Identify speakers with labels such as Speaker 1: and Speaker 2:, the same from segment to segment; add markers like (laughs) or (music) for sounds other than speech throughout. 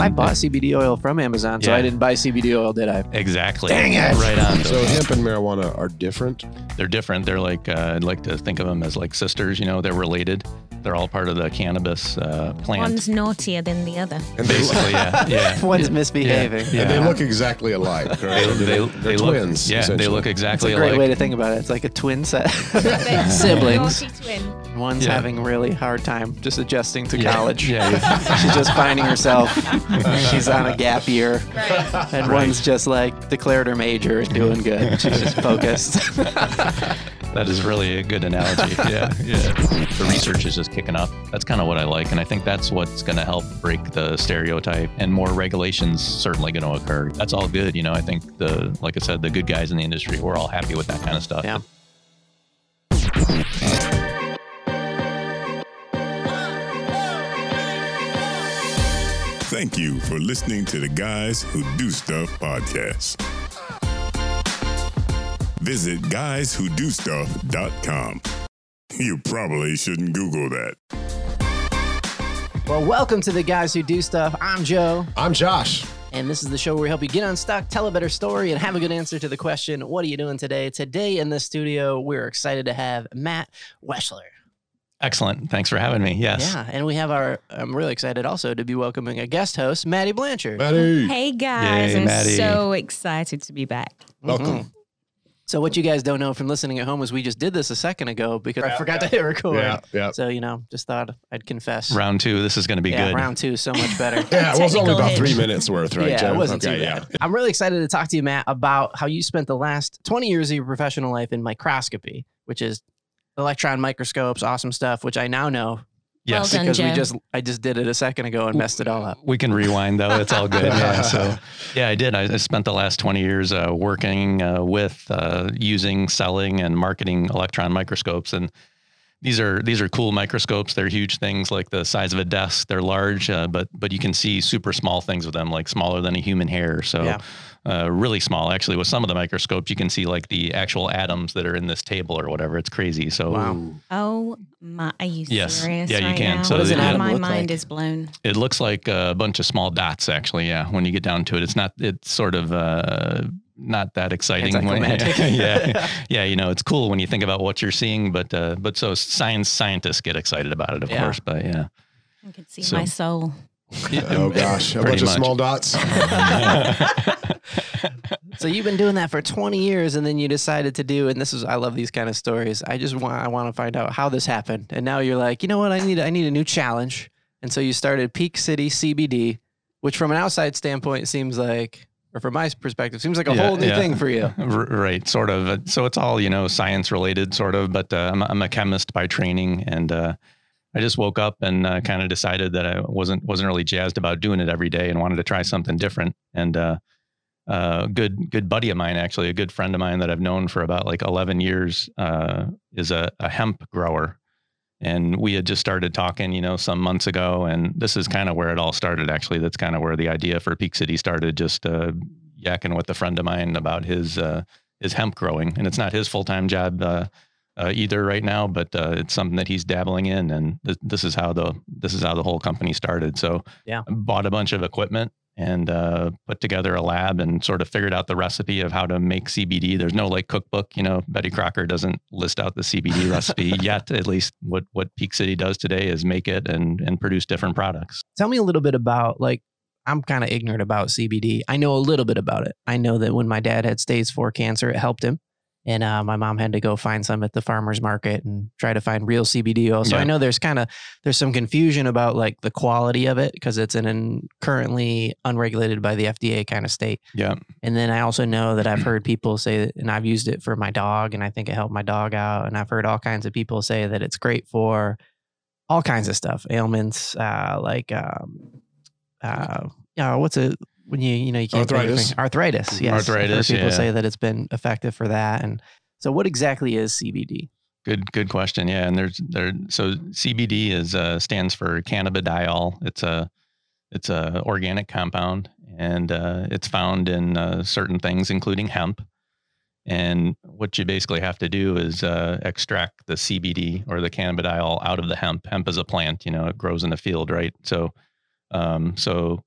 Speaker 1: I bought CBD oil from Amazon, so
Speaker 2: Yeah.
Speaker 1: I didn't buy CBD oil, did I?
Speaker 2: Exactly.
Speaker 1: Dang it.
Speaker 2: Right on.
Speaker 3: So hemp and marijuana are different.
Speaker 2: They're different. They're like uh, I'd like to think of them as like sisters. You know, they're related. They're all part of the cannabis uh, plant.
Speaker 4: One's naughtier than the other.
Speaker 3: And they,
Speaker 2: Basically, yeah, yeah. (laughs)
Speaker 1: One's misbehaving.
Speaker 2: Yeah.
Speaker 3: and they look exactly alike. Right?
Speaker 2: They, they,
Speaker 3: They're
Speaker 2: they look,
Speaker 3: twins.
Speaker 2: Yeah, they
Speaker 3: essentially.
Speaker 2: look
Speaker 1: It's
Speaker 2: exactly
Speaker 1: a great
Speaker 2: alike.
Speaker 1: way to think about it. It's like a twin set. (laughs) Siblings.
Speaker 4: Naughty twin.
Speaker 1: One's
Speaker 2: Yeah.
Speaker 1: having a really hard time just adjusting to
Speaker 2: Yeah.
Speaker 1: college.
Speaker 2: Yeah, (laughs) yeah.
Speaker 1: She's just finding herself. She's on a gap year.
Speaker 4: Right.
Speaker 1: And one's just like declared her major and doing good. She's just (laughs) focused. (laughs)
Speaker 2: That is really a good analogy. Yeah, yeah. The research is just kicking up. That's kind of what I like, and I think that's what's going to help break the stereotype. And more regulations certainly going to occur. That's all good, you know. I think the, like I said, the good guys in the industry, we're all happy with that kind of stuff.
Speaker 1: Yeah.
Speaker 5: Thank you for listening to the Guys Who Do Stuff podcast. Visit guyswhodostuff.com. You probably shouldn't Google that.
Speaker 1: well, welcome to the guys who do stuff. I'm Joe.
Speaker 3: I'm Josh.
Speaker 1: And this is the show where we help you get unstuck, tell a better story, and have a good answer to the question, What are you doing today? Today in the studio, we're excited to have Matt Weschler.
Speaker 2: Excellent. Thanks for having me. Yes.
Speaker 1: Yeah. And we have our, I'm really excited also to be welcoming a guest host, Maddie Blanchard.
Speaker 3: Maddie.
Speaker 4: Hey guys,
Speaker 2: Yay,
Speaker 4: I'm
Speaker 2: Maddie.
Speaker 4: so excited to be back.
Speaker 3: Welcome. Mm-hmm.
Speaker 1: So, what you guys don't know from listening at home is we just did this a second ago because I forgot to hit (laughs) record.
Speaker 3: Yeah, yeah.
Speaker 1: So, you know, just thought I'd confess.
Speaker 2: Round two. This is going to be
Speaker 1: yeah,
Speaker 2: good.
Speaker 1: round two, so much better. (laughs)
Speaker 3: Yeah, it was only about three minutes worth, right,
Speaker 1: yeah,
Speaker 3: Joe?
Speaker 1: it wasn't
Speaker 3: okay,
Speaker 1: too
Speaker 3: yeah.
Speaker 1: bad. I'm really excited to talk to you, Matt, about how you spent the last 20 years of your professional life in microscopy, which is electron microscopes, awesome stuff, which I now know
Speaker 2: Yes.
Speaker 4: Well done.
Speaker 1: because we just I just did it a second ago and messed it all up.
Speaker 2: We can rewind though. It's all good. (laughs) Yeah. So, yeah, I did. I, I spent the last 20 years uh, working uh, with, uh, using, selling, and marketing electron microscopes. And these are these are cool microscopes. They're huge things, like the size of a desk. They're large, uh, but but you can see super small things with them, like smaller than a human hair. So.
Speaker 1: Yeah.
Speaker 2: Uh, really small, actually. With some of the microscopes, you can see like the actual atoms that are in this table or whatever. It's crazy. So
Speaker 1: Wow.
Speaker 4: Oh my, are you
Speaker 2: Yes.
Speaker 4: serious
Speaker 2: Yeah, you
Speaker 4: right
Speaker 2: can.
Speaker 4: now?
Speaker 2: So What does an
Speaker 4: My- my mind
Speaker 1: like?
Speaker 4: is blown.
Speaker 2: It looks like a bunch of small dots, actually. Yeah, when you get down to it, it's not. It's sort of uh, not that exciting. when-
Speaker 1: Anticlimactic. (laughs) (laughs)
Speaker 2: yeah, yeah. You know, it's cool when you think about what you're seeing, but uh, but so science scientists get excited about it, of
Speaker 1: Yeah.
Speaker 2: course. But yeah,
Speaker 4: I can see
Speaker 2: So-
Speaker 4: my soul.
Speaker 3: Oh, gosh. A
Speaker 2: Pretty
Speaker 3: bunch of small dots. (laughs)
Speaker 1: So you've been doing that for 20 years and then you decided to do and this is I love these kind of stories. I just want I want to find out how this happened. And now you're like, "You know what? I need I need a new challenge." And so you started Peak City CBD, which from an outside standpoint seems like or from my perspective seems like a
Speaker 2: Yeah,
Speaker 1: whole new
Speaker 2: yeah.
Speaker 1: thing for you. (laughs)
Speaker 2: R- right, sort of. Uh, So it's all you know, science related, sort of. But uh, I'm, I'm a chemist by training, and uh, I just woke up and uh, kind of decided that I wasn't wasn't really jazzed about doing it every day, and wanted to try something different. And uh, a good good buddy of mine, actually, a good friend of mine that I've known for about like 11 years, uh, is a, a hemp grower. And we had just started talking, you know, some months ago, and this is kind of where it all started. Actually, that's kind of where the idea for Peak City started. Just uh, yakking with a friend of mine about his uh, his hemp growing, and it's not his full time job uh, uh, either right now, but uh, it's something that he's dabbling in, and th- this is how the this is how the whole company started. So,
Speaker 1: Yeah.
Speaker 2: Bought a bunch of equipment and uh, put together a lab and sort of figured out the recipe of how to make CBD. There's no like cookbook, you know. Betty Crocker doesn't list out the CBD (laughs) recipe yet. At least what what Peak City does today is make it and and produce different products.
Speaker 1: Tell me a little bit about like I'm kind of ignorant about CBD. I know a little bit about it. I know that when my dad had stage four cancer, it helped him. And uh, my mom had to go find some at the farmer's market and try to find real CBD oil. So I know there's kind of there's some confusion about like the quality of it because it's in an currently unregulated by the FDA kind of state.
Speaker 2: Yeah.
Speaker 1: And then I also know that I've (clears throat) heard people say, that, and I've used it for my dog, and I think it helped my dog out. And I've heard all kinds of people say that it's great for all kinds of stuff, ailments, uh, like, um, uh, yeah, what's it when you you know you can't
Speaker 3: Arthritis.
Speaker 1: arthritis, yes. I've heard
Speaker 2: Arthritis,
Speaker 1: people
Speaker 2: yeah.
Speaker 1: say that it's been effective for that. And so, what exactly is CBD?
Speaker 2: Good, good question. Yeah, and there's there. So CBD is uh, stands for cannabidiol. It's a it's a organic compound, and uh, it's found in uh, certain things, including hemp. And what you basically have to do is uh, extract the CBD or the cannabidiol out of the hemp. Hemp is a plant, you know, it grows in a field, right? So, um, so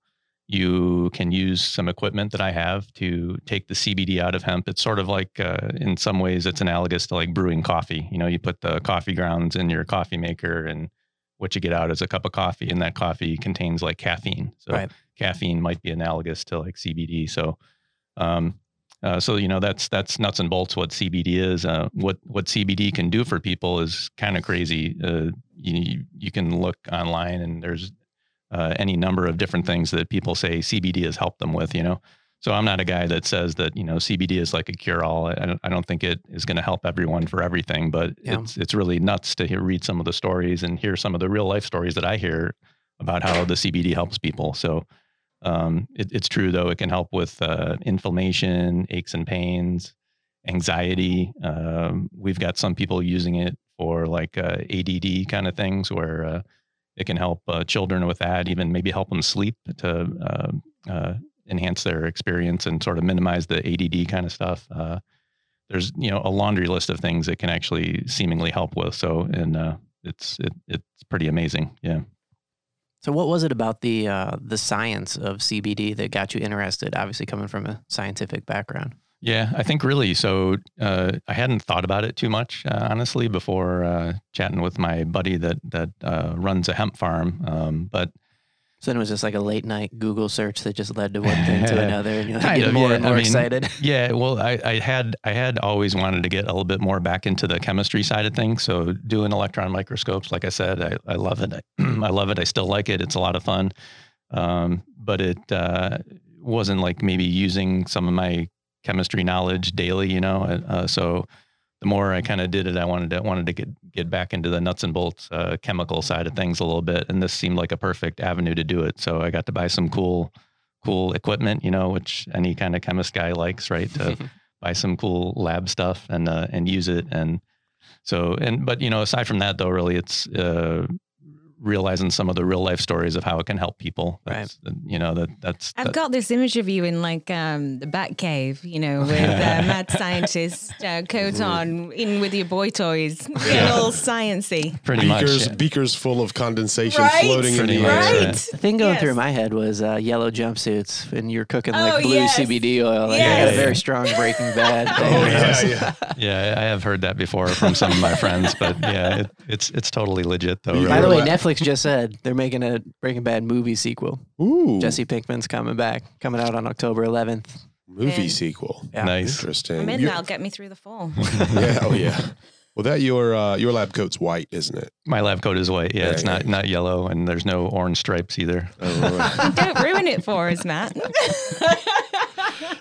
Speaker 2: you can use some equipment that I have to take the CBD out of hemp. It's sort of like, uh, in some ways, it's analogous to like brewing coffee. You know, you put the coffee grounds in your coffee maker, and what you get out is a cup of coffee, and that coffee contains like caffeine. So
Speaker 1: Right.
Speaker 2: caffeine might be analogous to like CBD. So, um, uh, so you know that's that's nuts and bolts what CBD is. Uh, what what CBD can do for people is kind of crazy. Uh, you you can look online and there's uh, any number of different things that people say CBD has helped them with. You know, so I'm not a guy that says that you know CBD is like a cure all. I don't, I don't think it is going to help everyone for everything, but
Speaker 1: Yeah.
Speaker 2: it's it's really nuts to hear, read some of the stories and hear some of the real life stories that I hear about how the CBD helps people. So. Um, it, it's true though; it can help with uh, inflammation, aches and pains, anxiety. Um, we've got some people using it for like uh, ADD kind of things, where uh, it can help uh, children with that, even maybe help them sleep to uh, uh, enhance their experience and sort of minimize the ADD kind of stuff. Uh, there's you know a laundry list of things it can actually seemingly help with. So and uh, it's it, it's pretty amazing. Yeah.
Speaker 1: So, what was it about the uh, the science of CBD that got you interested? Obviously, coming from a scientific background.
Speaker 2: Yeah, I think really. So uh, I hadn't thought about it too much, uh, honestly, before uh, chatting with my buddy that that uh, runs a hemp farm. Um, but
Speaker 1: So then it was just like a late night Google search that just led to one thing to (laughs) another, and you're like getting more
Speaker 2: yeah.
Speaker 1: and
Speaker 2: I
Speaker 1: more
Speaker 2: mean,
Speaker 1: excited. (laughs)
Speaker 2: yeah, well, I, I had I had always wanted to get a little bit more back into the chemistry side of things. So doing electron microscopes, like I said, I, I love it. I, (clears throat) I love it. I still like it. It's a lot of fun. Um, but it uh, wasn't like maybe using some of my chemistry knowledge daily, you know. Uh, so the more I kind of did it, I wanted to wanted to get get back into the nuts and bolts uh, chemical side of things a little bit, and this seemed like a perfect avenue to do it. So I got to buy some cool cool equipment, you know, which any kind of chemist guy likes, right? To (laughs) buy some cool lab stuff and uh, and use it, and so and but you know, aside from that, though, really, it's uh, realizing some of the real life stories of how it can help people.
Speaker 1: Right.
Speaker 2: You know that that's
Speaker 4: I've
Speaker 2: that-
Speaker 4: got this image of you in like um, the Bat Cave, you know, (laughs) with uh, mad scientist uh, coat on, in with your boy toys, being all sciency.
Speaker 2: pretty much.
Speaker 3: Beakers,
Speaker 2: yeah.
Speaker 3: beakers full of condensation
Speaker 4: Right?
Speaker 3: floating in
Speaker 2: Pretty
Speaker 3: the
Speaker 2: much,
Speaker 3: air.
Speaker 2: yeah.
Speaker 4: Right.
Speaker 1: The thing going through my head was uh, yellow jumpsuits, and you're cooking like
Speaker 4: Oh,
Speaker 1: blue
Speaker 4: yes.
Speaker 1: CBD oil. Like, I got a very strong Breaking (laughs) Bad.
Speaker 3: Oh yeah, yeah. (laughs)
Speaker 2: Yeah, I have heard that before from some of my friends, but yeah, it, it's it's totally legit though.
Speaker 3: You
Speaker 1: By the way,
Speaker 3: Right.
Speaker 1: Netflix just said they're making a Breaking Bad movie sequel.
Speaker 3: Ooh,
Speaker 1: Jesse Pinkman's coming back, coming out on October 11th.
Speaker 3: movie
Speaker 4: And-
Speaker 3: sequel.
Speaker 1: Yeah.
Speaker 2: nice.
Speaker 3: Interesting.
Speaker 4: I'm in
Speaker 3: You-
Speaker 4: that'll get me through the fall. (laughs)
Speaker 3: yeah. Oh yeah. Well, that your uh, your lab coat's white, isn't it?
Speaker 2: My lab coat is white. Yeah,
Speaker 3: Yeah,
Speaker 2: it's not
Speaker 3: yeah.
Speaker 2: not yellow, and there's no orange stripes either.
Speaker 3: Oh, right. (laughs)
Speaker 4: Don't ruin it for us, Matt. (laughs)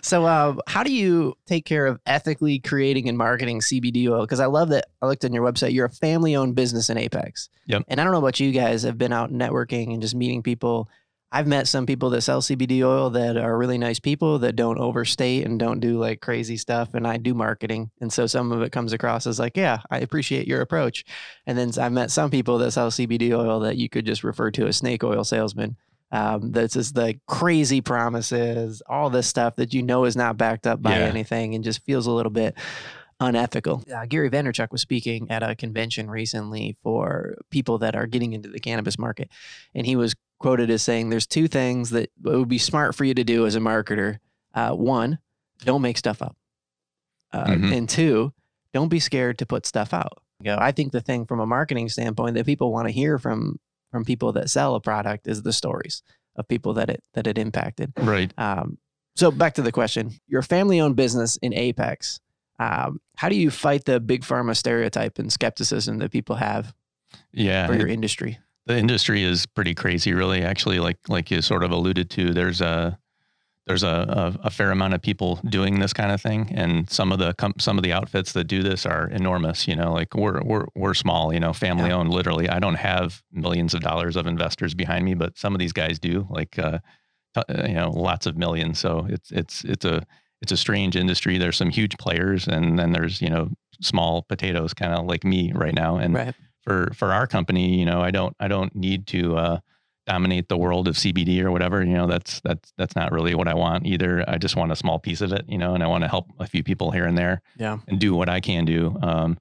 Speaker 1: So, uh, how do you take care of ethically creating and marketing CBD oil? Because I love that I looked on your website. You're a family owned business in Apex.
Speaker 2: Yep.
Speaker 1: And I don't know about you guys, I've been out networking and just meeting people. I've met some people that sell CBD oil that are really nice people that don't overstate and don't do like crazy stuff. And I do marketing. And so some of it comes across as like, yeah, I appreciate your approach. And then I've met some people that sell CBD oil that you could just refer to as snake oil salesmen. Um, that's just like crazy promises, all this stuff that you know is not backed up by
Speaker 2: Yeah.
Speaker 1: anything and just feels a little bit unethical. Uh, Gary Vaynerchuk was speaking at a convention recently for people that are getting into the cannabis market, and he was quoted as saying, "There's two things that it would be smart for you to do as a marketer. Uh, one, don't make stuff up, uh,
Speaker 2: Mhm.
Speaker 1: and two, don't be scared to put stuff out." You know, I think the thing from a marketing standpoint that people want to hear from from people that sell a product is the stories of people that it that it impacted.
Speaker 2: Right.
Speaker 1: Um, so back to the question: You're a family-owned business in Apex. Um, how do you fight the big pharma stereotype and skepticism that people have
Speaker 2: Yeah.
Speaker 1: for your industry?
Speaker 2: the industry is pretty crazy really actually like like you sort of alluded to there's a there's a, a, a fair amount of people doing this kind of thing. And some of the com- some of the outfits that do this are enormous you know like we're we're we're small you know family
Speaker 1: Yeah.
Speaker 2: owned literally. I don't have millions of dollars of investors behind me but some of these guys do like uh, t- uh, you know lots of millions. So it's it's it's a it's a strange industry. There's some huge players and then there's you know small potatoes kind of like me right now. And
Speaker 1: Right.
Speaker 2: for for our company, you know, I don't I don't need to uh, dominate the world of CBD or whatever. You know, that's that's that's not really what I want either. I just want a small piece of it, you know, and I want to help a few people here and there
Speaker 1: Yeah.
Speaker 2: and do what I can do. Um,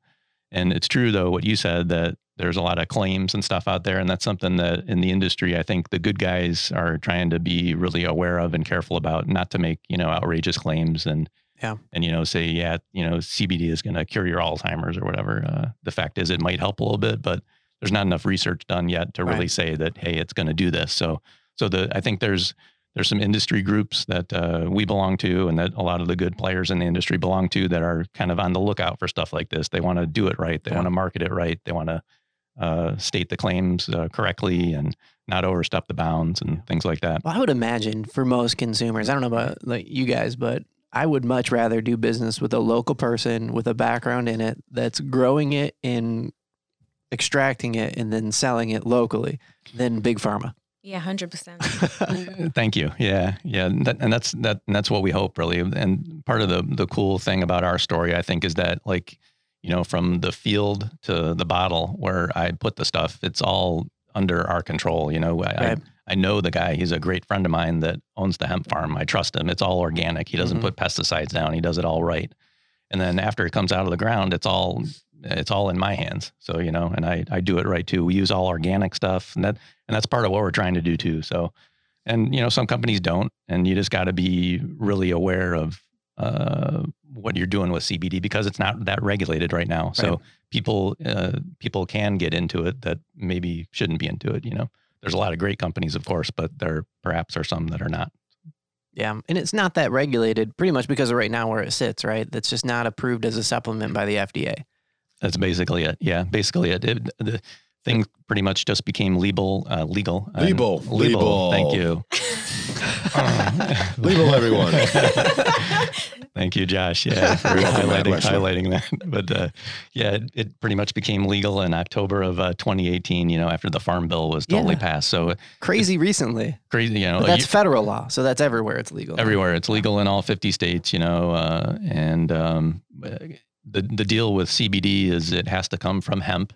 Speaker 2: and it's true though what you said that there's a lot of claims and stuff out there, and that's something that in the industry, I think the good guys are trying to be really aware of and careful about, not to make you know outrageous claims and
Speaker 1: Yeah.
Speaker 2: and you know say yeah you know CBD is going to cure your Alzheimer's or whatever. Uh, the fact is, it might help a little bit, but there's not enough research done yet to really
Speaker 1: Right.
Speaker 2: say that hey, it's going to do this. So so the I think there's there's some industry groups that uh, we belong to and that a lot of the good players in the industry belong to that are kind of on the lookout for stuff like this. They want to do it right. They
Speaker 1: Yeah.
Speaker 2: want to market it right. They want to uh, state the claims uh, correctly and not overstep the bounds and things like that.
Speaker 1: Well, I would imagine for most consumers, I don't know about like you guys, but I would much rather do business with a local person with a background in it that's growing it and extracting it and then selling it locally than big pharma.
Speaker 4: Yeah, hundred percent. (laughs)
Speaker 2: Thank you. Yeah, yeah, and, that, and that's that. And that's what we hope, really. And part of the the cool thing about our story, I think, is that like you know, from the field to the bottle where I put the stuff, it's all under our control. You know, I,
Speaker 1: Right.
Speaker 2: I, I know the guy. He's a great friend of mine that owns the hemp farm. I trust him. It's all organic. He doesn't
Speaker 1: Mhm.
Speaker 2: put pesticides down. He does it all right. And then after it comes out of the ground, it's all it's all in my hands. So you know, and I I do it right too. We use all organic stuff, and that and that's part of what we're trying to do too. So, and you know, some companies don't, and you just got to be really aware of uh, what you're doing with CBD because it's not that regulated right now. So people uh, people can get into it that maybe shouldn't be into it. You know, there's a lot of great companies, of course, but there perhaps are some that are not.
Speaker 1: Yeah. And it's not that regulated pretty much because of right now where it sits, right? That's just not approved as a supplement by the FDA.
Speaker 2: That's basically it. Yeah, basically it. it the thing pretty much just became legal. Uh, legal. and-
Speaker 3: Legal.
Speaker 2: Legal.
Speaker 3: Legal.
Speaker 2: Thank you. (laughs)
Speaker 3: Legal, everyone. (laughs)
Speaker 2: Thank you, Josh. Yeah, (laughs) for
Speaker 3: You're welcome, Matt
Speaker 2: highlighting, highlighting that. But uh, yeah, it, it pretty much became legal in October of uh, 2018. You know, after the Farm Bill was totally
Speaker 1: Yeah.
Speaker 2: passed. So
Speaker 1: Crazy recently.
Speaker 2: crazy. You know,
Speaker 1: But that's
Speaker 2: you-
Speaker 1: federal law. So that's everywhere it's legal.
Speaker 2: everywhere. It's legal in all 50 states. You know, uh, and um, the the deal with CBD is it has to come from hemp.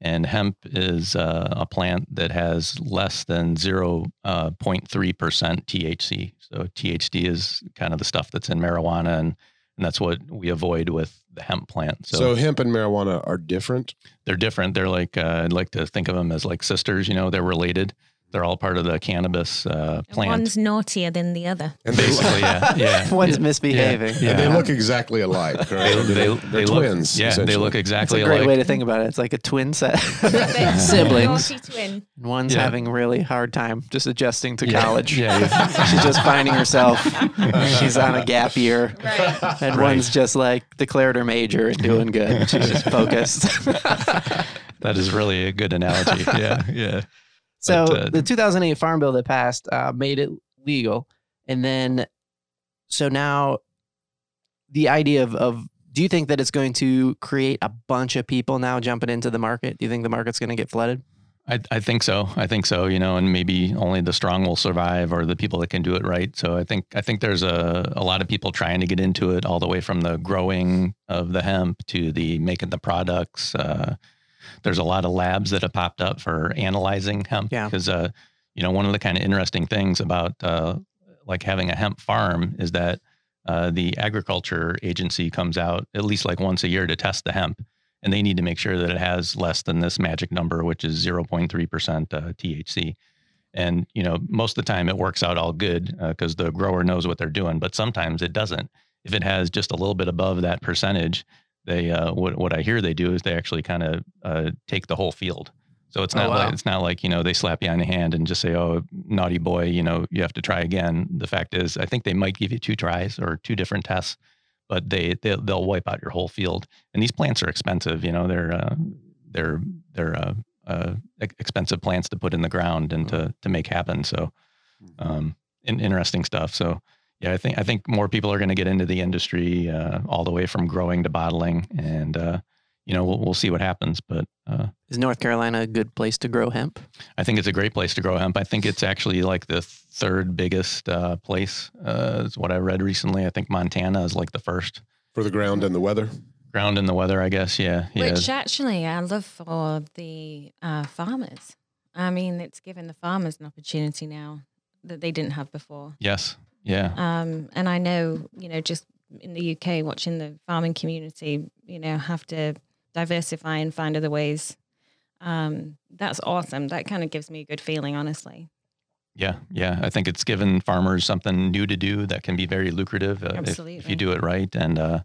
Speaker 2: And hemp is uh, a plant that has less than 0.3% THC. So THC is kind of the stuff that's in marijuana, and, and that's what we avoid with the hemp plant. So,
Speaker 3: So hemp and marijuana are different.
Speaker 2: they're different. They're like uh, I'd like to think of them as like sisters. You know, they're related. They're all part of the cannabis uh, plant.
Speaker 4: One's naughtier than the other.
Speaker 3: And
Speaker 2: Basically, yeah, yeah. (laughs)
Speaker 1: One's misbehaving.
Speaker 2: Yeah.
Speaker 3: and they look exactly alike. Correct?
Speaker 2: They, they,
Speaker 3: They're
Speaker 2: they look,
Speaker 3: twins.
Speaker 2: Yeah, they look
Speaker 1: That's
Speaker 2: exactly
Speaker 1: a great
Speaker 2: alike.
Speaker 1: way to think about it. It's like a twin set. (laughs) (laughs)
Speaker 4: Naughty
Speaker 1: Siblings.
Speaker 4: twin.
Speaker 1: One's
Speaker 2: Yeah.
Speaker 1: having really hard time just adjusting to
Speaker 2: Yeah.
Speaker 1: college.
Speaker 2: Yeah,
Speaker 1: She's just finding herself. She's on a gap year.
Speaker 4: Right.
Speaker 1: And
Speaker 2: Right.
Speaker 1: one's just like declared her major and doing good. She's just focused.
Speaker 2: that is really a good analogy. Yeah, yeah.
Speaker 1: So
Speaker 2: But, uh,
Speaker 1: the 2008 Farm Bill that passed uh, made it legal, and then so now the idea of, of do you think that it's going to create a bunch of people now jumping into the market? Do you think the market's going to get flooded?
Speaker 2: I, I think so. I think so. You know, and maybe only the strong will survive, or the people that can do it right. So I think I think there's a a lot of people trying to get into it, all the way from the growing of the hemp to the making the products. Uh, there's a lot of labs that have popped up for analyzing hemp.
Speaker 1: Yeah.
Speaker 2: Because uh, you know, one of the kind of interesting things about uh, like having a hemp farm is that uh, the agriculture agency comes out at least like once a year to test the hemp and they need to make sure that it has less than this magic number, which is 0.3% uh, THC. And you know, most of the time it works out all good because the grower knows what they're doing, but sometimes it doesn't. If it has just a little bit above that percentage, they uh, what what I hear they do is they actually kind of uh, take the whole field. So it's
Speaker 1: Oh,
Speaker 2: not
Speaker 1: wow.
Speaker 2: like it's not like you know they slap you on the hand and just say, "Oh, naughty boy, you know you have to try again." The fact is, I think they might give you two tries or two different tests, but they they'll, they'll wipe out your whole field. And these plants are expensive. You know, they're uh, they're they're uh, uh, expensive plants to put in the ground and to to make happen. So, um, in, interesting stuff. So, yeah, I think I think more people are going to get into the industry, uh, all the way from growing to bottling, and uh, you know we'll we'll see what happens. But uh,
Speaker 1: Is North Carolina a good place to grow hemp?
Speaker 2: I think it's a great place to grow hemp. I think it's actually like the third biggest uh, place. Uh, is what I read recently. I think Montana is like the first.
Speaker 3: for the ground and the weather.
Speaker 2: Ground and the weather, I guess. Yeah, yeah.
Speaker 4: Which actually I love for the uh, farmers. I mean, it's given the farmers an opportunity now that they didn't have before.
Speaker 2: yes, yeah.
Speaker 4: Um, and I know, you know, just in the UK, watching the farming community, you know, have to diversify and find other ways Um, that's awesome. That kind of gives me a good feeling, honestly.
Speaker 2: Yeah, yeah. I think it's given farmers something new to do that can be very lucrative uh, if, if you do it right. And uh,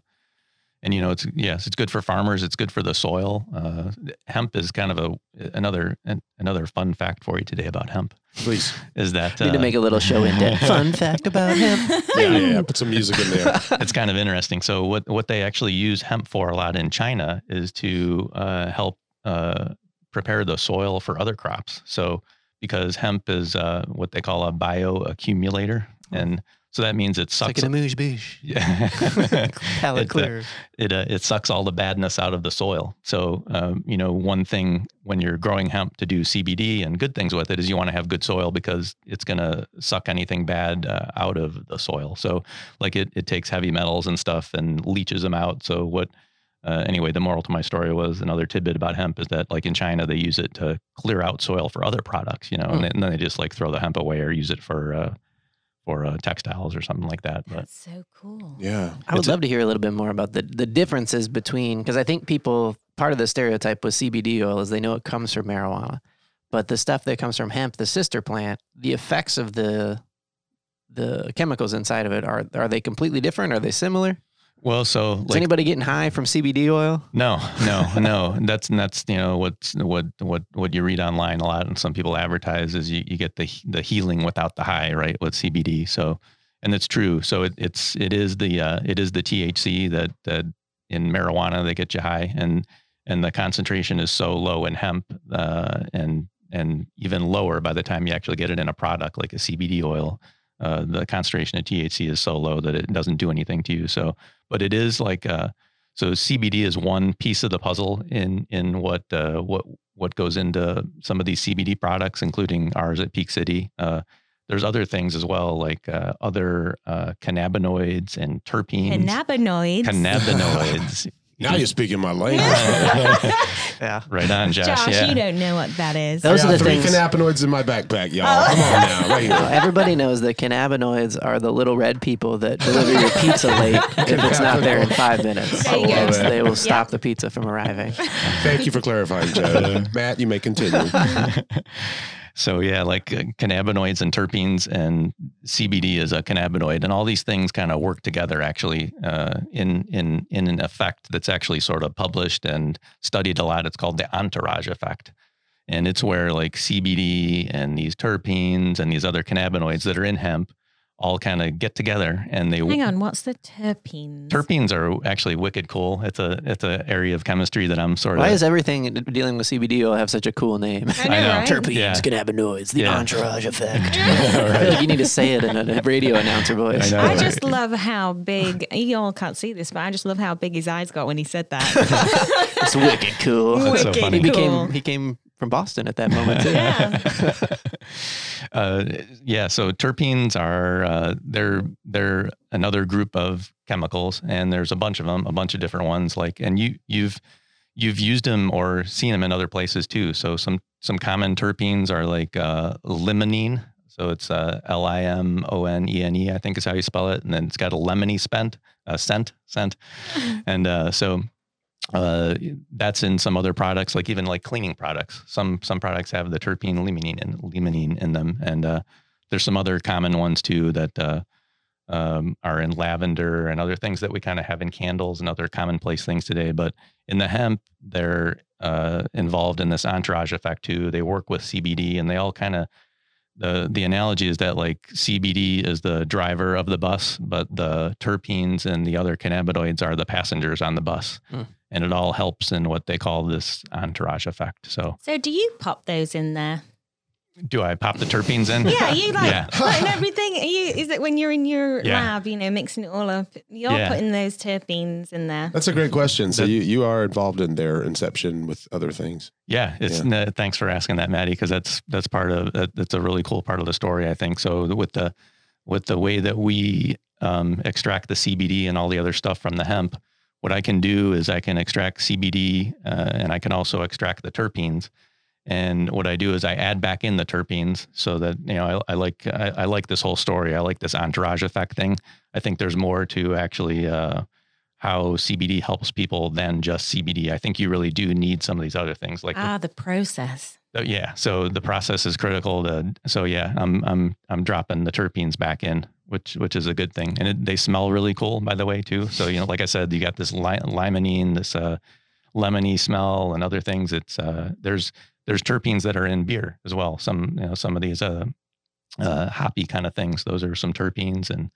Speaker 2: and you know, it's yes, it's good for farmers. It's good for the soil. Uh, hemp is kind of a another an, another fun fact for you today about hemp
Speaker 3: Please. (laughs)
Speaker 2: is that
Speaker 1: Need to
Speaker 2: uh,
Speaker 1: make a little show in depth. Fun fact about him. (laughs)
Speaker 3: Yeah, yeah, yeah. Put some music in there. (laughs)
Speaker 2: it's kind of interesting. So what what they actually use hemp for a lot in China is to uh, help uh, prepare the soil for other crops. So because hemp is uh, what they call a bioaccumulator, and so that means it
Speaker 1: It's like
Speaker 2: sucks.
Speaker 1: an amuse bouche. (laughs)
Speaker 2: yeah. (laughs)
Speaker 1: Palate
Speaker 2: It's, uh, it uh, it sucks all the badness out of the soil. So um, you know, one thing when you're growing hemp to do CBD and good things with it is you want to have good soil because it's going to suck anything bad uh, out of the soil. So like it it takes heavy metals and stuff and leaches them out. So what uh, anyway, the moral to my story was another tidbit about hemp is that like in China they use it to clear out soil for other products, you know, and, then- and then they just like throw the hemp away or use it for for uh, textiles or something like that. But
Speaker 4: That's so cool.
Speaker 3: Yeah.
Speaker 1: I would
Speaker 3: It's a-
Speaker 1: love to hear a little bit more about the, the differences between, because I think people, part of the stereotype with CBD oil is they know it comes from marijuana. But the stuff that comes from hemp, the sister plant, the effects of the the chemicals inside of it are are they completely different? Are they similar?
Speaker 2: Well, so
Speaker 1: Is
Speaker 2: like
Speaker 1: anybody getting high from CBD oil?
Speaker 2: No, no, no. (laughs) That's that's you know what's what what what you read online a lot, and some people advertise is you, you get the the healing without the high, right? With CBD, so and it's true. So it, it's it is the uh, it is the THC that that in marijuana they get you high, and and the concentration is so low in hemp, uh, and and even lower by the time you actually get it in a product like a CBD oil. Uh, the concentration of THC is so low that it doesn't do anything to you. So, but it is like uh, so CBD is one piece of the puzzle in in what uh, what what goes into some of these CBD products, including ours at Peak City. Uh, there's other things as well, like uh, other uh, cannabinoids and terpenes.
Speaker 4: Cannabinoids.
Speaker 2: Cannabinoids.
Speaker 3: Now you're speaking my language. (laughs) (laughs)
Speaker 1: Yeah.
Speaker 2: right on, Josh.
Speaker 4: Josh,
Speaker 2: yeah.
Speaker 4: you don't know what that is.
Speaker 1: Those
Speaker 3: I
Speaker 1: are the
Speaker 3: three
Speaker 1: things.
Speaker 3: cannabinoids in my backpack, y'all.
Speaker 4: Oh.
Speaker 3: Come on now, right here. (laughs)
Speaker 1: everybody knows that cannabinoids are the little red people that deliver your pizza late if it's not there in five minutes.
Speaker 4: There you go.
Speaker 3: love.
Speaker 1: They will stop the pizza from arriving.
Speaker 3: Thank you for clarifying, Joe. Matt, you may continue.
Speaker 2: So yeah, like uh, cannabinoids and terpenes and CBD is a cannabinoid, and all these things kind of work together actually uh, in in in an effect that's actually sort of published and studied a lot. It's called the entourage effect, and it's where like CBD and these terpenes and these other cannabinoids that are in hemp all kind of get together and they
Speaker 4: Hang on, what's the terpenes?
Speaker 2: terpenes are actually wicked cool. It's a it's an area of chemistry that I'm sort of
Speaker 1: Why is everything dealing with CBD oil have such a cool name?
Speaker 4: I know,
Speaker 2: I know.
Speaker 4: right?
Speaker 1: Terpenes,
Speaker 2: Yeah.
Speaker 1: cannabinoids, the
Speaker 2: Yeah.
Speaker 1: entourage effect. I feel like you need to say it in a radio announcer voice.
Speaker 2: I know.
Speaker 4: I
Speaker 2: right?
Speaker 4: just love how big, you all can't see this, but I just love how big his eyes got when he said that. (laughs)
Speaker 1: It's wicked cool.
Speaker 2: That's so funny.
Speaker 1: He became he came from Boston at that moment too.
Speaker 4: Yeah. (laughs) (laughs)
Speaker 2: uh, yeah. So terpenes are uh, they're they're another group of chemicals, and there's a bunch of them, a bunch of different ones. Like, and you you've you've used them or seen them in other places too. So some some common terpenes are like uh, limonene. So it's uh, L I M O N E N E, I think is how you spell it, and then it's got a lemony spent uh, scent scent, (laughs) and uh, so uh, that's in some other products, like even like cleaning products. Some some products have the terpene limonene and limonene in them, and uh, there's some other common ones too that uh, um, are in lavender and other things that we kind of have in candles and other commonplace things today. But in the hemp, they're uh, involved in this entourage effect too. They work with CBD, and they all kind of the the analogy is that like CBD is the driver of the bus, but the terpenes and the other cannabinoids are the passengers on the bus,
Speaker 1: Hmm.
Speaker 2: and it all helps in what they call this entourage effect. So,
Speaker 4: so do you pop those in there?
Speaker 2: Do I pop the terpenes in?
Speaker 4: Yeah, you like
Speaker 2: Yeah.
Speaker 4: putting everything. You, is it when you're in your
Speaker 2: Yeah.
Speaker 4: lab, you know, mixing it all up? You're
Speaker 2: Yeah.
Speaker 4: putting those terpenes in there.
Speaker 3: That's a great question. So
Speaker 2: That-
Speaker 3: you, you are involved in their inception with other things.
Speaker 2: Yeah, it's no, thanks for asking that, Maddie, because that's that's part of that, that's a really cool part of the story. I think so. With the with the way that we um, extract the CBD and all the other stuff from the hemp, what I can do is I can extract CBD uh, and I can also extract the terpenes. And what I do is I add back in the terpenes so that you know I, I like I, I like this whole story. I like this entourage effect thing. I think there's more to actually uh, how CBD helps people than just CBD. I think you really do need some of these other things like the
Speaker 4: Ah, the process.
Speaker 2: so, yeah, so the process is critical. To so yeah, I'm I'm I'm dropping the terpenes back in, which which is a good thing, and it, they smell really cool, by the way, too. So you know, like I said, you got this li- limonene, this uh, lemony smell, and other things. It's uh, there's there's terpenes that are in beer as well. Some you know some of these uh, uh, hoppy kind of things. Those are some terpenes and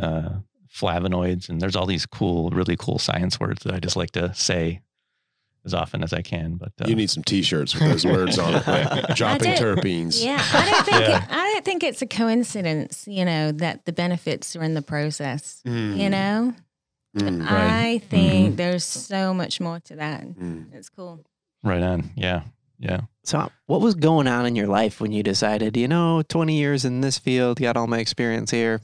Speaker 2: uh, flavonoids, and there's all these cool, really cool science words that I just like to say as often as I can. But uh,
Speaker 3: You need some T-shirts with those words on it, man. (laughs) Dropping terpenes.
Speaker 4: Yeah, I don't think
Speaker 2: Yeah.
Speaker 4: it, I don't think it's a coincidence, you know, that the benefits are in the process.
Speaker 3: Mm,
Speaker 4: You know,
Speaker 3: mm,
Speaker 4: I think there's so much more to that.
Speaker 3: mm.
Speaker 4: It's cool.
Speaker 2: right on, yeah, yeah.
Speaker 1: So, what was going on in your life when you decided, you know, 20 years in this field, got all my experience here.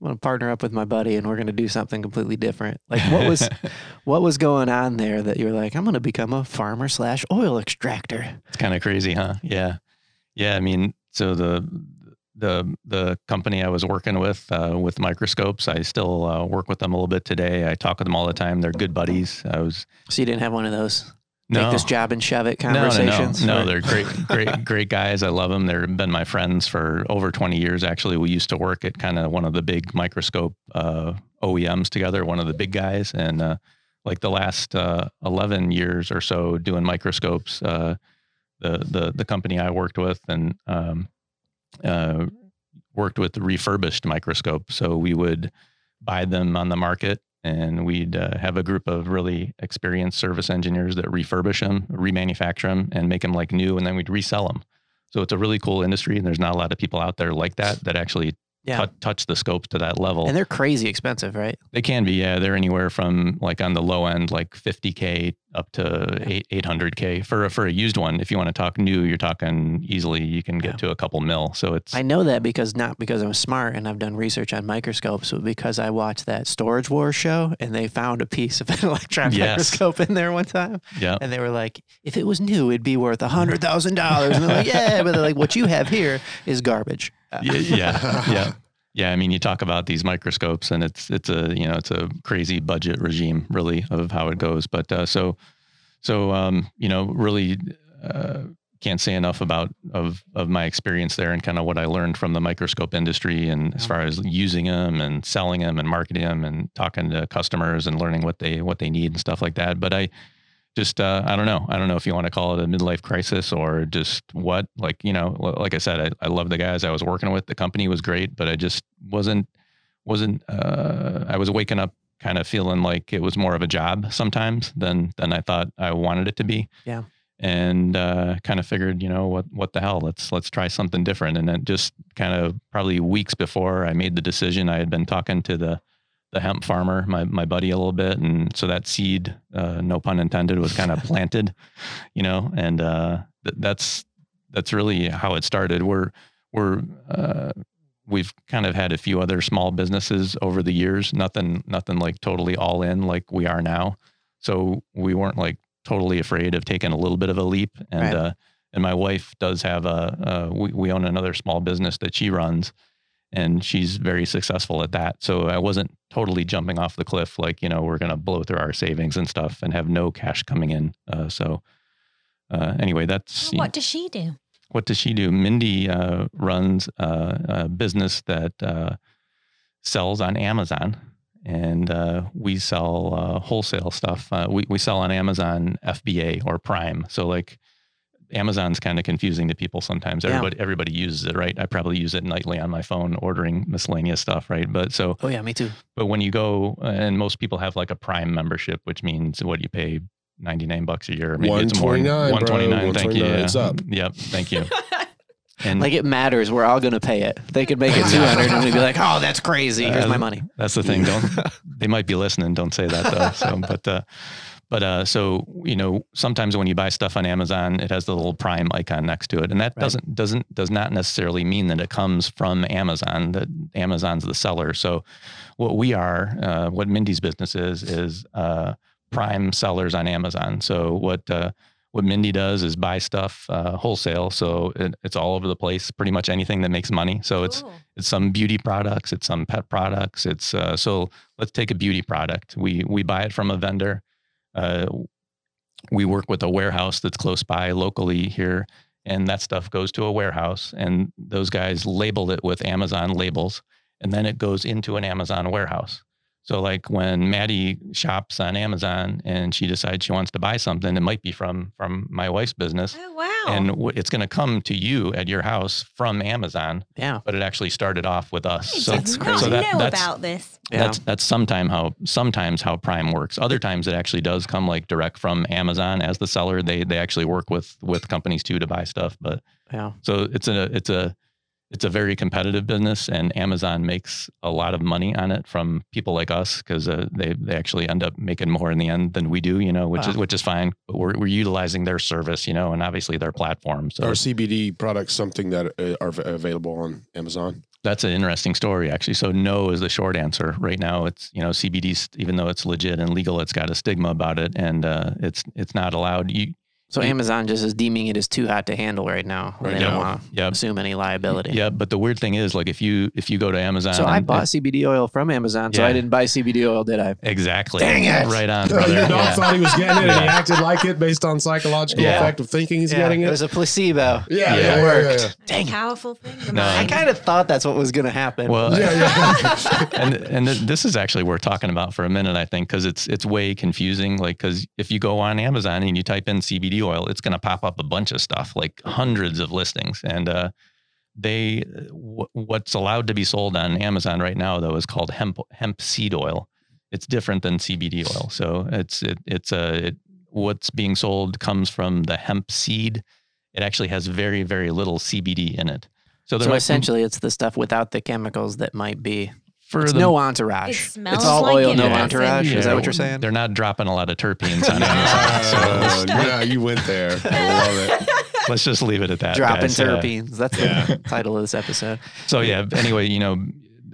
Speaker 1: I'm going to partner up with my buddy and we're going to do something completely different. Like, what was (laughs) what was going on there that you were like, I'm going to become a farmer slash oil extractor?
Speaker 2: It's kind of crazy, huh? Yeah, yeah. I mean, so the the the company I was working with uh, with microscopes, I still uh, work with them a little bit today. I talk with them all the time. They're good buddies. I was
Speaker 1: So, you didn't have one of those
Speaker 2: no
Speaker 1: take this job and shove it
Speaker 2: conversations. no, no, no,
Speaker 1: no.
Speaker 2: They're great, great, (laughs) great guys. I love them. They've been my friends for over 20 years. Actually, we used to work at kind of one of the big microscope uh, OEMs together, one of the big guys. And uh, like the last uh, 11 years or so doing microscopes, uh, the, the, the company I worked with and um, uh, worked with refurbished microscopes. So we would buy them on the market and we'd uh, have a group of really experienced service engineers that refurbish them, remanufacture them, and make them like new, and then we'd resell them. So it's a really cool industry, and there's not a lot of people out there like that that actually
Speaker 1: Yeah.
Speaker 2: tou- touch the scopes to that level.
Speaker 1: and they're crazy expensive, right?
Speaker 2: they can be, yeah, they're anywhere from like on the low end, like 50k up to eight 800k for a, for a used one. If you want to talk new, you're talking easily. You can get
Speaker 1: Yeah.
Speaker 2: to a couple mil. So it's
Speaker 1: I know that because not because I'm smart and I've done research on microscopes, but because I watched that Storage Wars show and they found a piece of an (laughs) electron
Speaker 2: Yes.
Speaker 1: microscope in there one time.
Speaker 2: yeah,
Speaker 1: And they were like, if it was new, it'd be worth a hundred thousand dollars. And they're like, yeah, but they're like, what you have here is garbage.
Speaker 2: Yeah, (laughs) yeah, yeah. Yeah, I mean, you talk about these microscopes, and it's it's a you know it's a crazy budget regime, really, of how it goes. But uh, so so um, you know, really uh, can't say enough about of of my experience there and kind of what I learned from the microscope industry, and as far as using them and selling them and marketing them and talking to customers and learning what they what they need and stuff like that. But I just uh, I don't know. I don't know if you want to call it a midlife crisis or just what. Like you know, like I said, I, I love the guys I was working with. The company was great, but I just wasn't wasn't. Uh, I was waking up kind of feeling like it was more of a job sometimes than than I thought I wanted it to be.
Speaker 1: Yeah.
Speaker 2: And uh, kind of figured, you know, what what the hell? Let's let's try something different. And then just kind of probably weeks before I made the decision, I had been talking to the the hemp farmer, my my buddy, a little bit, and so that seed, uh, no pun intended, was kind of (laughs) planted, you know, and uh, th- that's that's really how it started. We're we're uh, we've kind of had a few other small businesses over the years, nothing nothing like totally all in like we are now. So we weren't like totally afraid of taking a little bit of a leap, and
Speaker 1: Right.
Speaker 2: uh, and my wife does have a, uh, we we own another small business that she runs and she's very successful at that. So I wasn't totally jumping off the cliff like you know we're going to blow through our savings and stuff and have no cash coming in. Uh, so uh, anyway, that's
Speaker 4: What does she do?
Speaker 2: what does she do? Mindy uh, runs uh, a business that uh, sells on Amazon, and uh, we sell uh, wholesale stuff. Uh, we we sell on Amazon FBA or Prime. So like. Amazon's kind of confusing to people sometimes.
Speaker 1: Yeah.
Speaker 2: Everybody everybody uses it, right? I probably use it nightly on my phone ordering miscellaneous stuff, right? But so
Speaker 1: Oh yeah, me too.
Speaker 2: but when you go, and most people have like a Prime membership, which means what you pay ninety nine bucks a year. Maybe it's more.
Speaker 3: 129, bro.
Speaker 2: One twenty nine. Thank you. Yeah.
Speaker 3: it's up.
Speaker 2: Yep. Thank you. (laughs) And
Speaker 1: Like it matters. We're all gonna pay it. They could make it two hundred, and we'd be like, "Oh, that's crazy. Here's my
Speaker 2: Uh,
Speaker 1: money."
Speaker 2: that's the thing. Don't they might be listening? Don't say that though. So, but uh, but uh, so you know, sometimes when you buy stuff on Amazon, it has the little Prime icon next to it, and that
Speaker 1: Right.
Speaker 2: doesn't doesn't does not necessarily mean that it comes from Amazon. That Amazon's the seller. So, what we are, uh, what Mindy's business is, is uh, Prime sellers on Amazon. So what uh, what Mindy does is buy stuff uh, wholesale, so it, it's all over the place. Pretty much anything that makes money. So it's
Speaker 4: Cool.
Speaker 2: it's some beauty products, it's some pet products. It's uh, so let's take a beauty product. We we buy it from a vendor. Uh, we work with a warehouse that's close by locally here, and that stuff goes to a warehouse, and those guys label it with Amazon labels, and then it goes into an Amazon warehouse. So like when Maddie shops on Amazon and she decides she wants to buy something, it might be from from my wife's business,
Speaker 4: Oh wow.
Speaker 2: And w- it's going to come to you at your house from Amazon,
Speaker 1: Yeah.
Speaker 2: but it actually started off with us.
Speaker 4: I
Speaker 2: So
Speaker 4: did
Speaker 1: that's
Speaker 4: not
Speaker 1: crazy.
Speaker 2: So that-
Speaker 4: know
Speaker 2: that's-
Speaker 4: about this.
Speaker 1: Yeah.
Speaker 2: that's that's sometime how sometimes how Prime works. Other times it actually does come like direct from Amazon as the seller. They they actually work with with companies too to buy stuff. But
Speaker 1: yeah.
Speaker 2: so it's a it's a it's a very competitive business, and Amazon makes a lot of money on it from people like us because uh, they they actually end up making more in the end than we do. You know, which is which is fine. But we're we're utilizing their service, you know, and obviously their platform. So
Speaker 3: Are CBD products something that uh, are available on Amazon?
Speaker 2: That's an interesting story, actually. So no is the short answer. Right now, it's you know CBD, even though it's legit and legal, it's got a stigma about it, and uh, it's it's not allowed. You
Speaker 1: So Amazon just is deeming it as too hot to handle right now.
Speaker 3: Right
Speaker 1: they don't
Speaker 3: now.
Speaker 1: want to
Speaker 2: yeah
Speaker 1: assume any liability.
Speaker 2: yeah. But the weird thing is, like if you if you go to Amazon,
Speaker 1: So I
Speaker 2: and-
Speaker 1: bought CBD oil from Amazon, so
Speaker 2: Yeah.
Speaker 1: I didn't buy CBD oil, did I?
Speaker 2: exactly.
Speaker 1: Dang it.
Speaker 2: Right on, (laughs)
Speaker 3: Your
Speaker 2: brother.
Speaker 3: dog
Speaker 2: Yeah.
Speaker 3: thought he was getting it, and he acted like it based on psychological
Speaker 2: Yeah.
Speaker 3: effect of thinking he's
Speaker 1: Yeah,
Speaker 3: getting
Speaker 1: it
Speaker 3: it.
Speaker 1: was a placebo.
Speaker 3: yeah,
Speaker 2: Yeah.
Speaker 3: yeah,
Speaker 1: It
Speaker 3: yeah,
Speaker 1: worked.
Speaker 3: yeah,
Speaker 1: Dang it.
Speaker 4: Powerful thing. the
Speaker 2: No.
Speaker 1: I kind of thought that's what was going to happen.
Speaker 2: Well,
Speaker 3: yeah, yeah. (laughs)
Speaker 2: and and th- this is actually worth talking about for a minute, I think, because it's it's way confusing. Like, because if you go on Amazon and you type in CBD oil, it's going to pop up a bunch of stuff, like hundreds of listings, and uh, they w- what's allowed to be sold on Amazon right now though is called hemp hemp seed oil. It's different than CBD oil, so it's it, it's a it, what's being sold comes from the hemp seed. It actually has very very little CBD in it. So,
Speaker 1: so essentially, it's the stuff without the chemicals that might be.
Speaker 2: For
Speaker 1: It's
Speaker 2: the
Speaker 1: no entourage.
Speaker 4: It smells
Speaker 1: it's all
Speaker 4: like
Speaker 1: oil,
Speaker 4: it,
Speaker 1: no
Speaker 2: yeah.
Speaker 1: entourage. Is that what you're saying?
Speaker 2: They're not dropping a lot of terpenes on Amazon. so
Speaker 3: yeah, you went there. I love it. (laughs)
Speaker 2: let's just leave it at that.
Speaker 1: Dropping
Speaker 2: guys.
Speaker 1: Terpenes. That's the title of this episode.
Speaker 2: So yeah. Anyway, you know,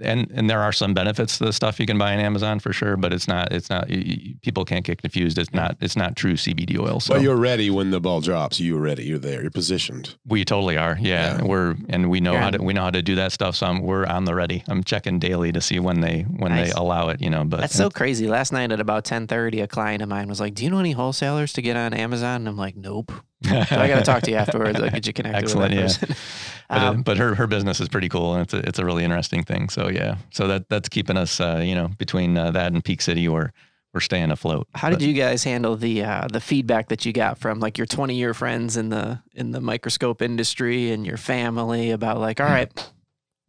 Speaker 2: and and there are some benefits to the stuff you can buy on Amazon for sure, but it's not. It's not. y- y- People can't get confused. It's not. It's not true CBD oil. So
Speaker 3: But you're ready when the ball drops. You're ready. You're there. You're positioned.
Speaker 2: we totally are. Yeah,
Speaker 3: Yeah.
Speaker 2: we're and we know
Speaker 1: Yeah.
Speaker 2: how to we know how to do that stuff. So I'm, we're on the ready. I'm checking daily to see when they when
Speaker 1: Nice.
Speaker 2: they allow it. You know, but
Speaker 1: That's so crazy. Last night at about 10:30, a client of mine was like, "Do you know any wholesalers to get on Amazon?" And I'm like, "Nope." So I got to talk to you afterwards. I'll get you connected
Speaker 2: Excellent, yeah.
Speaker 1: with that person. (laughs)
Speaker 2: but, uh,
Speaker 1: Um,
Speaker 2: but her her business is pretty cool and it's a, it's a really interesting thing. So yeah, so that that's keeping us uh, you know between uh, that and Peak City, we're we're staying afloat.
Speaker 1: How did you guys handle the uh, the feedback that you got from like your 20 year friends in the in the microscope industry and your family about like, all right,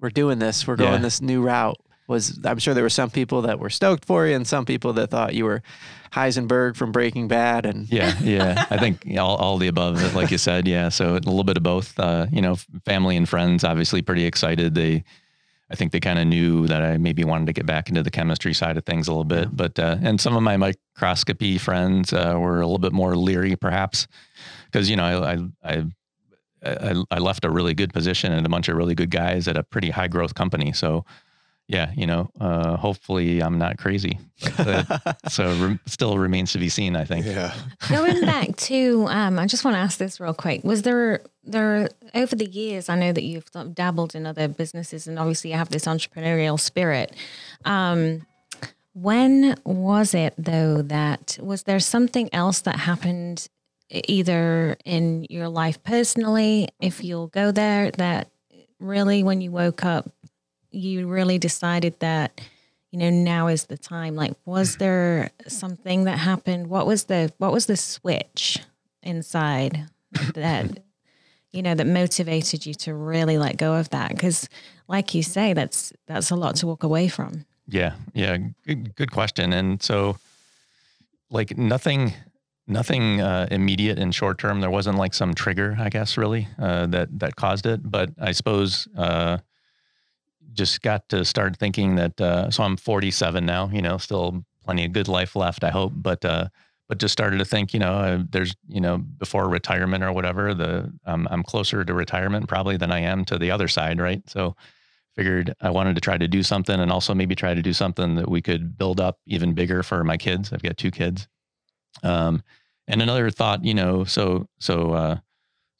Speaker 1: we're doing this, we're going
Speaker 2: Yeah.
Speaker 1: this new route? Was I'm sure there were some people that were stoked for you and some people that thought you were Heisenberg from Breaking Bad and
Speaker 2: Yeah, yeah. I think all, all the above, like you said. Yeah. So a little bit of both. Uh, you know, family and friends, obviously pretty excited. They, I think they kind of knew that I maybe wanted to get back into the chemistry side of things a little bit. But uh, and some of my microscopy friends uh, were a little bit more leery, perhaps, because you know I, I I I I left a really good position and a bunch of really good guys at a pretty high growth company. So. Yeah, you know, uh, hopefully I'm not crazy. But- (laughs) so re- still remains to be seen. I think.
Speaker 3: Yeah.
Speaker 4: Going back to, um, I just want to ask this real quick. Was there there over the years? I know that you've dabbled in other businesses, and obviously you have this entrepreneurial spirit. Um, when was it though that was there something else that happened either in your life personally, if you'll go there, that really when you woke up, you really decided that you know now is the time like was there something that happened what was the what was the switch inside that you know that motivated you to really let go of that because like you say that's that's a lot to walk away from
Speaker 2: Yeah, yeah, good, good question. And so, like nothing, nothing uh, immediate and short term. There wasn't like some trigger, I guess, really uh, that that caused it. But I suppose uh, just got to start thinking that. Uh, so I'm 47 now. You know, still plenty of good life left. I hope, but. Uh, but just started to think, you know, uh, there's, you know, before retirement or whatever, the um, I'm closer to retirement probably than I am to the other side, right? So, figured I wanted to try to do something and also maybe try to do something that we could build up even bigger for my kids. I've got two kids. Um, and another thought, you know, so so uh,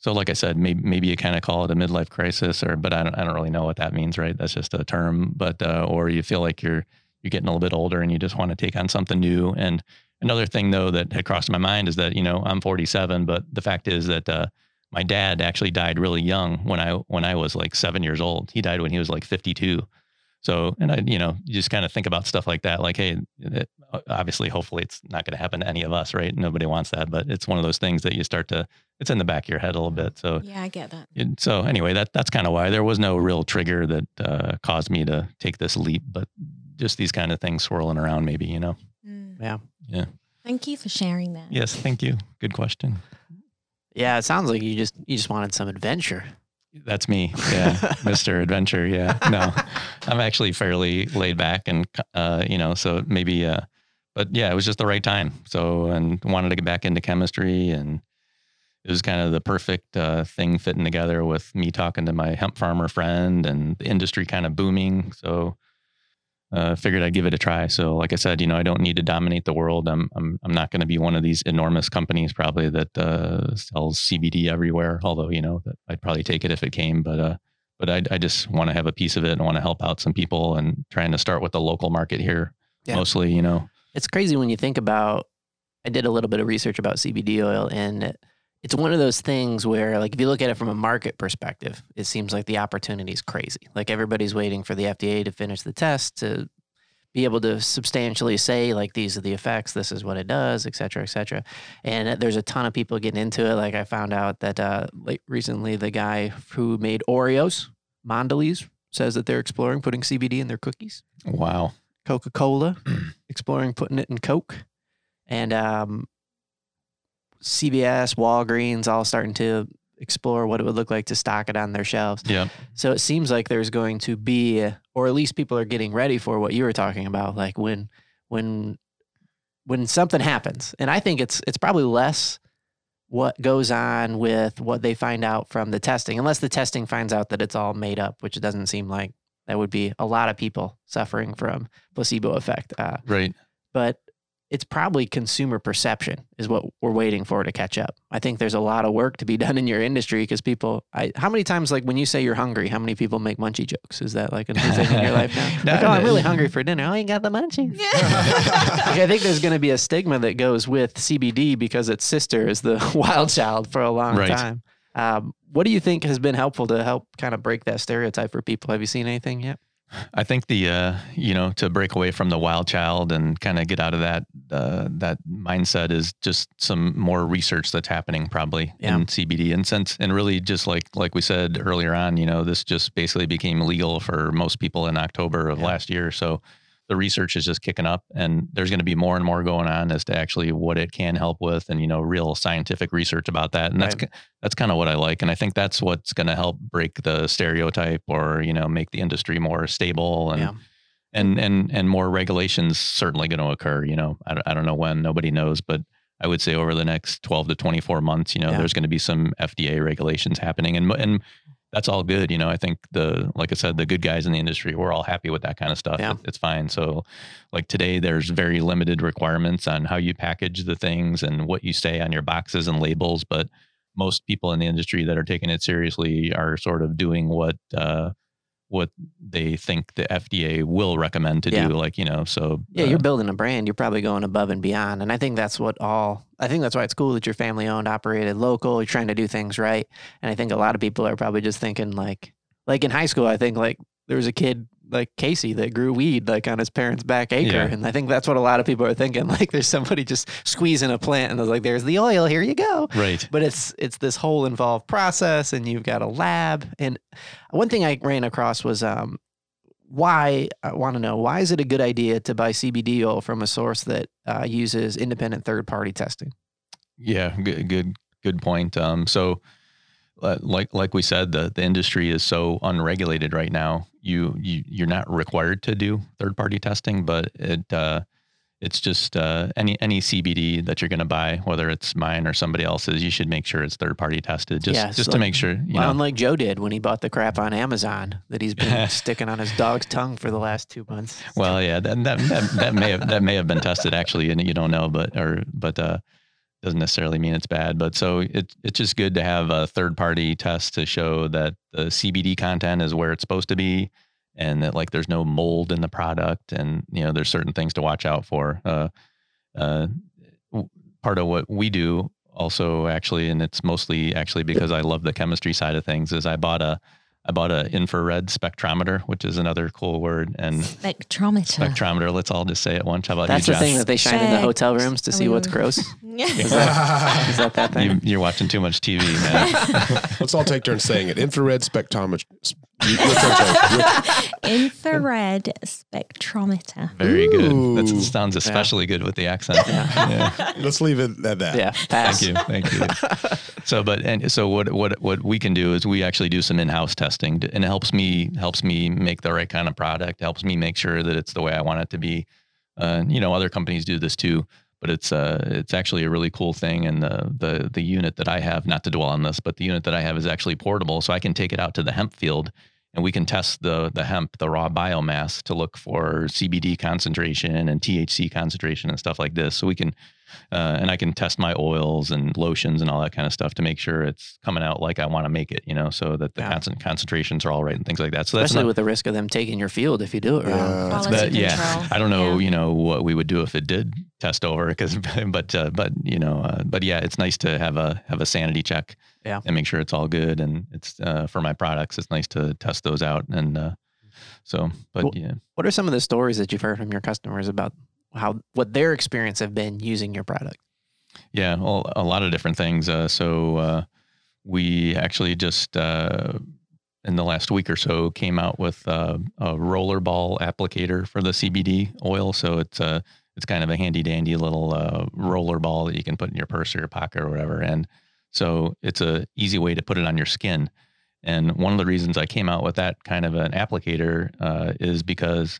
Speaker 2: so like I said, maybe maybe you kind of call it a midlife crisis, or but I don't I don't really know what that means, right? That's just a term. But uh, or you feel like you're you're getting a little bit older and you just want to take on something new. And another thing though that had crossed my mind is that you know I'm 47, but the fact is that uh, my dad actually died really young when I when I was like seven years old. He died when he was like 52. So, and I, you know, you just kind of think about stuff like that. Like, hey, it, obviously, hopefully, it's not going to happen to any of us, right? Nobody wants that, but it's one of those things that you start to. It's in the back of your head a little bit. So,
Speaker 4: Yeah, I get that.
Speaker 2: it, so anyway, that that's kind of why there was no real trigger that uh, caused me to take this leap, but just these kind of things swirling around, maybe, you know.
Speaker 4: Mm.
Speaker 1: Yeah.
Speaker 4: Thank you for sharing that.
Speaker 2: Yes, thank you. Good question.
Speaker 1: Yeah, it sounds like you just you just wanted some adventure.
Speaker 2: That's me. Yeah. (laughs) Mr. Adventure. Yeah. No, I'm actually fairly laid back and, uh, you know, so maybe, uh, but yeah, it was just the right time. So, and wanted to get back into chemistry and it was kind of the perfect uh, thing fitting together with me talking to my hemp farmer friend and the industry kind of booming. So, uh, figured I'd give it a try. So, like I said, you know, I don't need to dominate the world. I'm I'm I'm not going to be one of these enormous companies probably that uh, sells CBD everywhere. Although you know, that I'd probably take it if it came. But uh, but I I just want to have a piece of it and want to help out some people and trying to start with the local market here
Speaker 1: Yeah.
Speaker 2: mostly. You know,
Speaker 1: It's crazy when you think about. I did a little bit of research about CBD oil, and it's one of those things where, like, if you look at it from a market perspective, it seems like the opportunity is crazy. Like everybody's waiting for the FDA to finish the test to be able to substantially say, like, these are the effects, this is what it does, et cetera, et cetera. And there's a ton of people getting into it. Like I found out that uh, like recently, the guy who made Oreos, Mondelez, says that they're exploring putting CBD in their cookies.
Speaker 2: wow.
Speaker 1: Coca Cola, (clears throat) exploring putting it in Coke, and um, CVS, Walgreens, all starting to explore what it would look like to stock it on their shelves.
Speaker 2: Yeah.
Speaker 1: So it seems like there's going to be, or at least people are getting ready for what you were talking about, like when when when something happens, and I think it's it's probably less what goes on with what they find out from the testing, unless the testing finds out that it's all made up, which it doesn't seem like that would be a lot of people suffering from placebo effect. Uh,
Speaker 2: Right.
Speaker 1: but it's probably consumer perception is what we're waiting for to catch up. I think there's a lot of work to be (laughs) done in your industry because people. I how many times like when you say you're hungry, how many people make munchie jokes? Is that like a new thing in your life now?
Speaker 2: No, (laughs)
Speaker 1: like, oh, I'm really hungry for dinner. Oh, you got the munchies. (laughs) Like, I think there's going to be a stigma that goes with CBD because its sister is the wild child for a long
Speaker 2: Right.
Speaker 1: time. Um, what do you think has been helpful to help kind of break that stereotype for people? Have you seen anything yet?
Speaker 2: I think the uh, you know to break away from the wild child and kind of get out of that uh, that mindset is just some more research that's happening probably
Speaker 1: Yeah.
Speaker 2: in CBD and since and really just like like we said earlier on, you know, this just basically became legal for most people in October of
Speaker 1: Yeah.
Speaker 2: last year. So the research is just kicking up and there's going to be more and more going on as to actually what it can help with and you know real scientific research about that and that's
Speaker 1: Right.
Speaker 2: that's kind of what I like and I think that's what's going to help break the stereotype or you know make the industry more stable and
Speaker 1: Yeah.
Speaker 2: and and and more regulations certainly going to occur you know I, don't- I don't know when nobody knows but I would say over the next 12 to 24 months you know
Speaker 1: Yeah.
Speaker 2: there's going to be some FDA regulations happening and and that's all good you know I think the like I said the good guys in the industry we're all happy with that kind of stuff
Speaker 1: Yeah.
Speaker 2: It- it's fine so like today there's very limited requirements on how you package the things and what you say on your boxes and labels but most people in the industry that are taking it seriously are sort of doing what uh, what they think the FDA will recommend to
Speaker 1: Yeah.
Speaker 2: do. Like you know, so
Speaker 1: Yeah,
Speaker 2: uh,
Speaker 1: you're building a brand. You're probably going above and beyond. And I think that's what all, I think that's why it's cool that you're family owned, operated, local. You're trying to do things right. And I think a lot of people are probably just thinking like, like in high school, I think like there was a kid like Casey that grew weed like on his parents' back acre.
Speaker 2: Yeah.
Speaker 1: And I think that's what a lot of people are thinking. (laughs) Like there's somebody just squeezing a plant and was like, there's the oil. Here you go
Speaker 2: right.
Speaker 1: but it's it's this whole involved process and you've got a lab and one thing i ran across was um why i want to know why is it a good idea to buy cbd oil from a source that uh, uses independent third party testing
Speaker 2: Yeah, good, good, good point. Um, so, like like we said, the the industry is so unregulated right now. You you you're not required to do third party testing, but it uh, it's just uh, any any CBD that you're going to buy, whether it's mine or somebody else's, you should make sure it's third party tested, just
Speaker 1: Yeah,
Speaker 2: just
Speaker 1: so
Speaker 2: to make sure. You
Speaker 1: well,
Speaker 2: know,
Speaker 1: unlike joe did when he bought the crap on amazon that he's been (laughs) sticking on his dog's tongue for the last two months
Speaker 2: Well, yeah, that, that that that may have that may have been tested actually, and you don't know, but or but uh, doesn't necessarily mean it's bad. But so it, it's just good to have a third party test to show that the CBD content is where it's supposed to be and that like there's no mold in the product and you know there's certain things to watch out for. Uh, uh, w- part of what we do also actually, and it's mostly actually because I love the chemistry side of things, is I bought a I bought a infrared spectrometer, which is another cool word, and
Speaker 4: Spectrometer.
Speaker 2: spectrometer. Let's all just say it once. How about
Speaker 1: That's
Speaker 2: you,
Speaker 1: the thing
Speaker 2: Josh?
Speaker 1: that they shine in the hotel rooms to see what's gross. (laughs) Is
Speaker 4: Yeah.
Speaker 1: that, is that that
Speaker 2: You,
Speaker 1: thing?
Speaker 2: you're watching too much TV, man. (laughs) (laughs)
Speaker 3: Let's all take turns saying it. Infrared spectrometer. You- your turn, Jay. Your-
Speaker 4: Infrared spectrometer.
Speaker 2: Very good. That sounds especially good with the accent. Yeah.
Speaker 3: Let's leave it at that.
Speaker 1: Yeah, pass.
Speaker 2: Thank you, thank you. (laughs) So, but and so what what what we can do is we actually do some in-house testing, to- and it helps me helps me make the right kind of product. Helps me make sure that it's the way I want it to be. Uh, you know, other companies do this too, but it's uh it's actually a really cool thing. And the the the unit that I have, not to dwell on this, but the unit that I have is actually portable, so I can take it out to the hemp field. And we can test the the hemp, the raw biomass, to look for CBD concentration and THC concentration and stuff like this. So we can uh, and I can test my oils and lotions and all that kind of stuff to make sure it's coming out like I want to make it, you know, so that the
Speaker 1: Yeah.
Speaker 2: concent- concentrations are all right and things like that. So that's
Speaker 1: Especially
Speaker 2: not,
Speaker 1: with the risk of them taking your field if you do it wrong.
Speaker 3: Yeah.
Speaker 4: Quality
Speaker 2: but yeah. I don't know,
Speaker 4: Yeah.
Speaker 2: you know, what we would do if it did test over because, (laughs) but, uh, but, you know, uh, but yeah, it's nice to have a, have a sanity check
Speaker 1: Yeah.
Speaker 2: and make sure it's all good. And it's, uh, for my products, it's nice to test those out. And, uh, so, but
Speaker 1: Cool.
Speaker 2: yeah,
Speaker 1: What are some of the stories that you've heard from your customers about how what their experience have been using your product?
Speaker 2: Yeah, well, a lot of different things. Uh, so uh, we actually just uh, in the last week or so came out with uh, a rollerball applicator for the CBD oil. So it's a it's kind of a handy dandy little uh, roller ball that you can put in your purse or your pocket or whatever. And so it's a easy way to put it on your skin. And one of the reasons I came out with that kind of an applicator uh, is because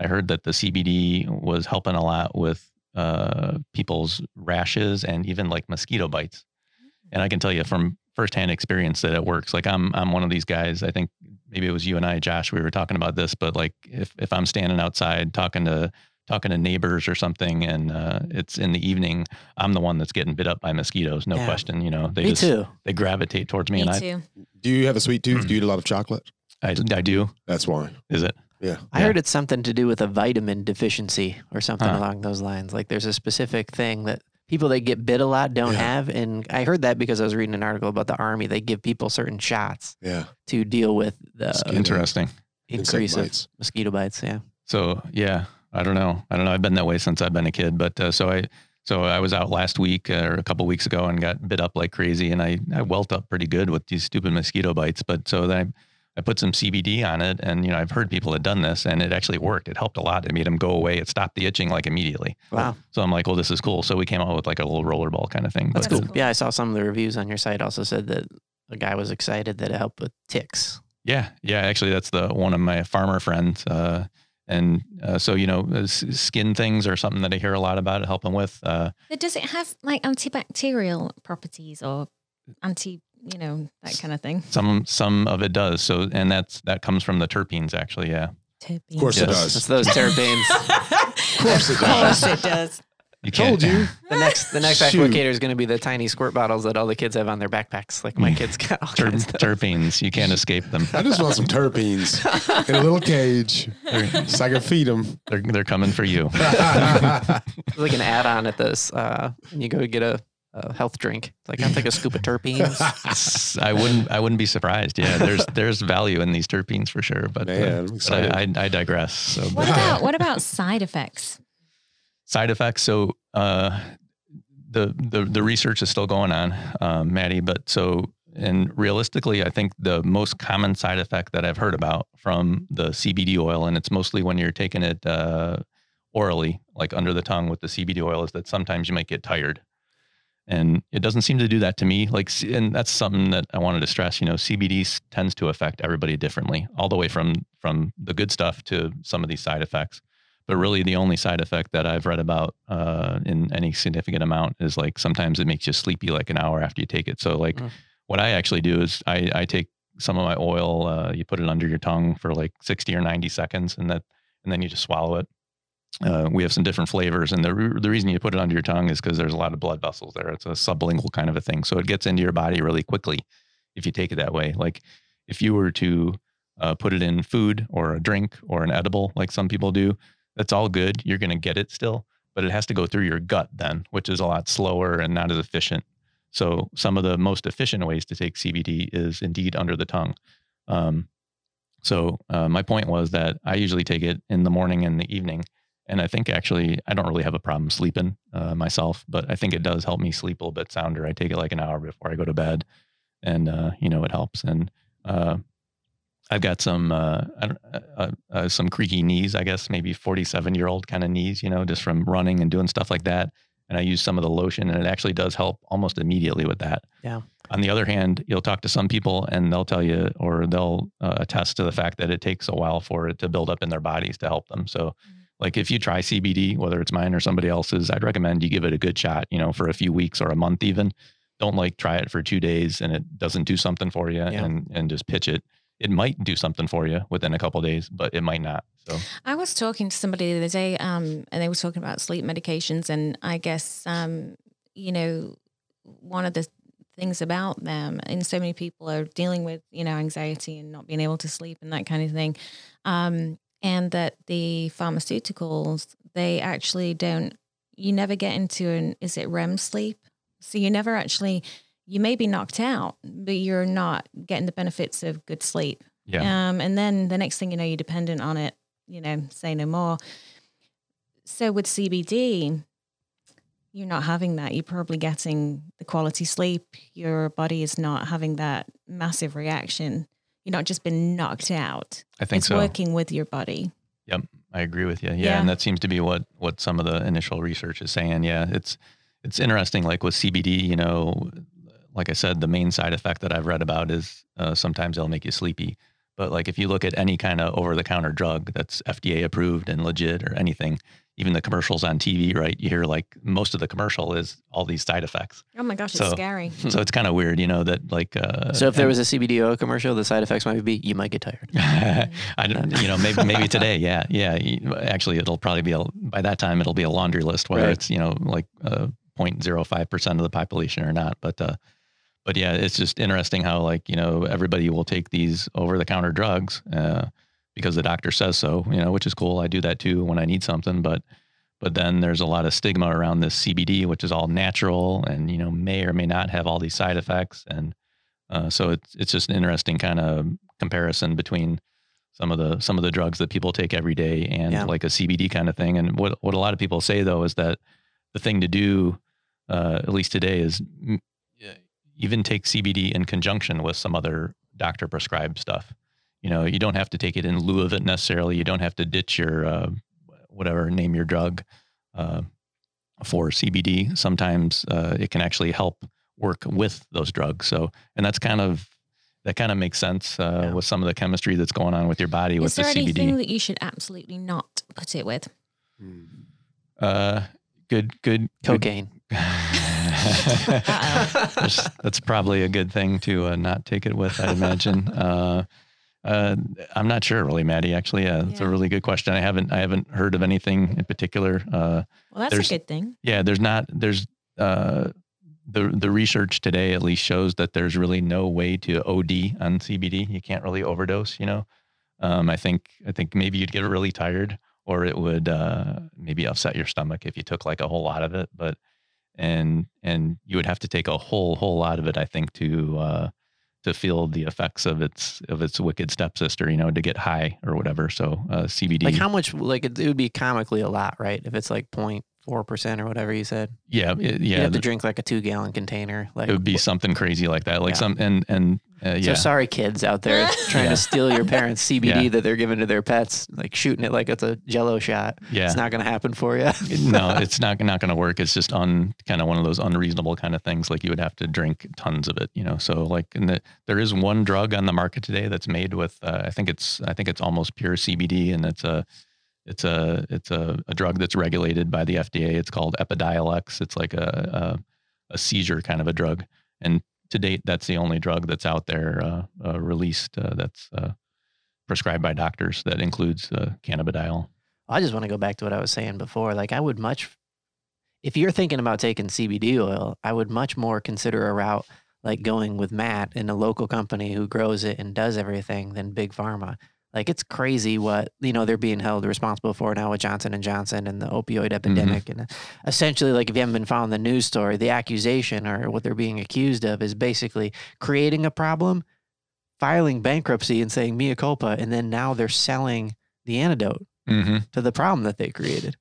Speaker 2: I heard that the CBD was helping a lot with uh, people's rashes and even like mosquito bites. And I can tell you from firsthand experience that it works. Like I'm I'm one of these guys. I think maybe it was you and I, Josh. We were talking about this, but like if if I'm standing outside talking to talking to neighbors or something, and uh, it's in the evening, I'm the one that's getting bit up by mosquitoes. No
Speaker 1: Yeah.
Speaker 2: question. You know, they
Speaker 1: Me
Speaker 2: just
Speaker 1: too.
Speaker 2: they gravitate towards me,
Speaker 4: Me
Speaker 2: and I,
Speaker 4: too.
Speaker 3: Do you have a sweet tooth? Do (clears throat) you eat a lot of chocolate?
Speaker 2: I I do.
Speaker 3: That's why.
Speaker 2: Is it?
Speaker 3: Yeah.
Speaker 1: I
Speaker 2: Yeah.
Speaker 1: heard it's something to do with a vitamin deficiency or something
Speaker 2: Huh.
Speaker 1: along those lines. Like there's a specific thing that people that get bit a lot don't
Speaker 3: Yeah.
Speaker 1: have. And I heard that because I was reading an article about the army. They give people certain shots
Speaker 3: Yeah.
Speaker 1: to deal with the
Speaker 3: Skin.
Speaker 2: Interesting.
Speaker 3: Insect
Speaker 1: increase of
Speaker 3: bites.
Speaker 1: mosquito bites. Yeah.
Speaker 2: So yeah, I don't know. I don't know. I've been that way since I've been a kid. But uh, so I so I was out last week uh, or a couple weeks ago and got bit up like crazy, and I I welt up pretty good with these stupid mosquito bites. But so then I. I put some CBD on it, and you know I've heard people had done this, and it actually worked. It helped a lot. It made them go away. It stopped the itching like immediately.
Speaker 1: Wow.
Speaker 2: So I'm like, well, this is cool. So we came out with like a little rollerball kind of thing.
Speaker 1: That's
Speaker 2: But,
Speaker 1: cool.
Speaker 4: cool.
Speaker 1: Yeah. I saw some of the reviews on your site also said that a guy was excited that it helped with ticks.
Speaker 2: Yeah, yeah. Actually, that's the one of my farmer friends. Uh, and uh, so you know, skin things are something that I hear a lot about helping with. Uh,
Speaker 4: But does it have like antibacterial properties or anti, you know, that kind of thing?
Speaker 2: some some of it does. So and that's that comes from the terpenes actually. Yeah,
Speaker 3: Of course it
Speaker 2: does.
Speaker 1: It's those terpenes. (laughs)
Speaker 3: Of course it
Speaker 4: Of course
Speaker 3: does.
Speaker 4: it does.
Speaker 2: you
Speaker 3: Told you. (laughs)
Speaker 1: the next the next
Speaker 3: Shoot.
Speaker 1: applicator is going to be the tiny squirt bottles that all the kids have on their backpacks. Like my kids got all
Speaker 2: Ter-
Speaker 1: kinds of
Speaker 2: terpenes. You can't escape them.
Speaker 3: I just want some terpenes in a little cage so I can feed them.
Speaker 2: they're they're coming for you. (laughs)
Speaker 1: Like an add-on at this. Uh, when you go get a, a health drink. It's like I'll take a scoop of (laughs) terpenes.
Speaker 2: S- I wouldn't I wouldn't be surprised. Yeah, there's there's value in these terpenes for sure. But, uh,
Speaker 3: Man, I'm
Speaker 2: but. I, I I digress. So (laughs)
Speaker 4: What about what about side effects?
Speaker 2: side effects. So uh, the the the research is still going on, um, Maddie. But so and realistically, I think the most common side effect that I've heard about from the CBD oil, and it's mostly when you're taking it uh, orally, like under the tongue with the CBD oil, is that sometimes you might get tired. And it doesn't seem to do that to me. Like, and that's something that I wanted to stress. You know, CBD tends to affect everybody differently, all the way from from the good stuff to some of these side effects but really the only side effect that I've read about uh, in any significant amount is like sometimes it makes you sleepy like an hour after you take it. So like
Speaker 1: Mm.
Speaker 2: what I actually do is I, I take some of my oil, uh, you put it under your tongue for like 60 or 90 seconds and that, and then you just swallow it. Uh, we have some different flavors, and the re- the reason you put it under your tongue is because there's a lot of blood vessels there. It's a sublingual kind of a thing, so it gets into your body really quickly if you take it that way. Like if you were to uh, put it in food or a drink or an edible, like some people do, that's all good. You're going to get it still, but it has to go through your gut then, which is a lot slower and not as efficient. So some of the most efficient ways to take CBD is indeed under the tongue. Um, so uh, my point was that I usually take it in the morning and the evening and I think actually, I don't really have a problem sleeping uh, myself, but I think it does help me sleep a little bit sounder. I take it like an hour before I go to bed, and uh, you know it helps. And uh, I've got some uh, uh, uh, some creaky knees, I guess, maybe forty-seven year old kind of knees, you know, just from running and doing stuff like that. And I use some of the lotion, and it actually does help almost immediately with that.
Speaker 1: Yeah.
Speaker 2: On the other hand, you'll talk to some people, and they'll tell you, or they'll attest to the fact that it takes a while for it to build up in their bodies to help them. So. Mm-hmm like if you try CBD, whether it's mine or somebody else's, I'd recommend you give it a good shot, you know, for a few weeks or a month even. Don't like try it for two days and it doesn't do something for you yeah. and, and just pitch it. It might do something for you within a couple days, but it might not. So
Speaker 4: I was talking to somebody the other day, um, and they were talking about sleep medications, and I guess um, you know, one of the things about them, and so many people are dealing with you know anxiety and not being able to sleep and that kind of thing. Um, and that the pharmaceuticals they actually don't you never get into an is it REM sleep? So you never actually you may be knocked out but you're not getting the benefits of good sleep.
Speaker 2: Yeah.
Speaker 4: um and then the next thing you know you're dependent on it you know say no more. So with CBD you're not having that. You're probably getting the quality sleep. Your body is not having that massive reaction you're not just been knocked out.
Speaker 2: I think
Speaker 4: it's
Speaker 2: so.
Speaker 4: working with your body.
Speaker 2: Yep, I agree with you. Yeah,
Speaker 4: Yeah.
Speaker 2: and that seems to be what what some of the initial research is saying. Yeah, it's it's interesting. Like with CBD, you know, like I said, the main side effect that I've read about is uh, sometimes it'll make you sleepy. But like if you look at any kind of over the counter drug that's FDA approved and legit or anything, even the commercials on TV, right? You hear like most of the commercial is all these side effects.
Speaker 4: Oh my gosh, (laughs)
Speaker 2: So-
Speaker 4: it's scary.
Speaker 2: So it's kind of weird, you know, that like. Uh,
Speaker 1: So if there was a CBD commercial, the side effects might be you might get tired. (laughs)
Speaker 2: I don't, you know, maybe maybe today, (laughs) yeah, yeah. Actually, it'll probably be a, by that time it'll be a laundry list whether
Speaker 1: Right.
Speaker 2: it's you know like uh, 0.05 percent of the population or not. But uh, but yeah, it's just interesting how like you know everybody will take these over the counter drugs uh, because the doctor says so. You know, which is cool. I do that too when I need something, but but then there's a lot of stigma around this CBD, which is all natural and you know may or may not have all these side effects, and uh, so it's it's just an interesting kind of comparison between some of the some of the drugs that people take every day and
Speaker 1: Yeah.
Speaker 2: like a CBD kind of thing. And what what a lot of people say though is that the thing to do, uh, at least today, is mm, even take CBD in conjunction with some other doctor prescribed stuff. You know, you don't have to take it in lieu of it necessarily. You don't have to ditch your uh, whatever name your drug uh, for CBD. Sometimes uh, it can actually help work with those drugs. So, and that's kind of that kind of makes sense uh,
Speaker 1: Yeah.
Speaker 2: with some of the chemistry that's going on with your body with
Speaker 4: Is there
Speaker 2: the
Speaker 4: anything
Speaker 2: CBD.
Speaker 4: that you should absolutely not put it with?
Speaker 2: Uh, good, good, good-
Speaker 1: Cocaine. (laughs)
Speaker 2: There's- that's probably a good thing to uh, not take it with, I imagine. Uh, uh, I'm not sure, really, Maddie. Actually, yeah, it's a really good question. I haven't, I haven't heard of anything in particular. Uh,
Speaker 4: Well, that's a good thing.
Speaker 2: yeah, there's not, there's uh, the the research today at least shows that there's really no way to OD on CBD. You can't really overdose. You know, um, I think I think maybe you'd get really tired, or it would uh, maybe upset your stomach if you took like a whole lot of it. But and and you would have to take a whole whole lot of it, I think, to uh, to feel the effects of its of its wicked stepsister. You know, to get high or whatever. So uh, CBD.
Speaker 1: Like how much? Like it, it would be comically a lot, right? If it's like 04 percent or whatever you said.
Speaker 2: yeah, it-
Speaker 1: You have to drink like a two gallon container. Like
Speaker 2: it would be something crazy like that, like
Speaker 1: Yeah.
Speaker 2: some and and uh,
Speaker 1: So sorry, kids out there (laughs) trying
Speaker 2: Yeah.
Speaker 1: to steal your parents' (laughs) CBD
Speaker 2: Yeah.
Speaker 1: that they're giving to their pets, like shooting it like it's a Jello shot.
Speaker 2: Yeah.
Speaker 1: It's not going to happen for you.
Speaker 2: no, it's not not going to work. It's just un kind of one of those unreasonable kind of things. Like you would have to drink tons of it, you know. So like, in the, there is one drug on the market today that's made with. Uh, I think it's I think it's almost pure CBD, and it's a it's a it's a, a drug that's regulated by the FDA. It's called Epidiolex. It's like a, a a seizure kind of a drug, and to date, that's the only drug that's out there uh, uh, released uh, that's uh, prescribed by doctors that includes cannabidiol.
Speaker 1: I just want to go back to what I was saying before. Like, I would much, if you're thinking about taking CBD oil, I would much more consider a route like going with Matt in a local company who grows it and does everything than big pharma. Like it's crazy what you know they're being held responsible for now with Johnson and Johnson and the opioid epidemic and uh, essentially like if you haven't been following the news story, the accusation or what they're being accused of is basically creating a problem, filing bankruptcy and saying mea culpa, and then now they're selling the antidote
Speaker 2: hmm
Speaker 1: to the problem that they created,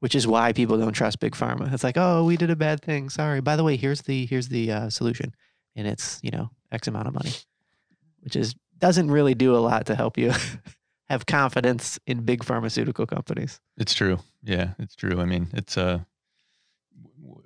Speaker 1: which is why people don't trust big pharma. It's like, oh, we did a bad thing. Sorry. By the way, here's the here's the uh, solution, and it's you know X amount of money, which is doesn't really do a lot to help you (laughs) have confidence in big pharmaceutical companies.
Speaker 2: It's true. Yeah, it's true. I mean, it's uh,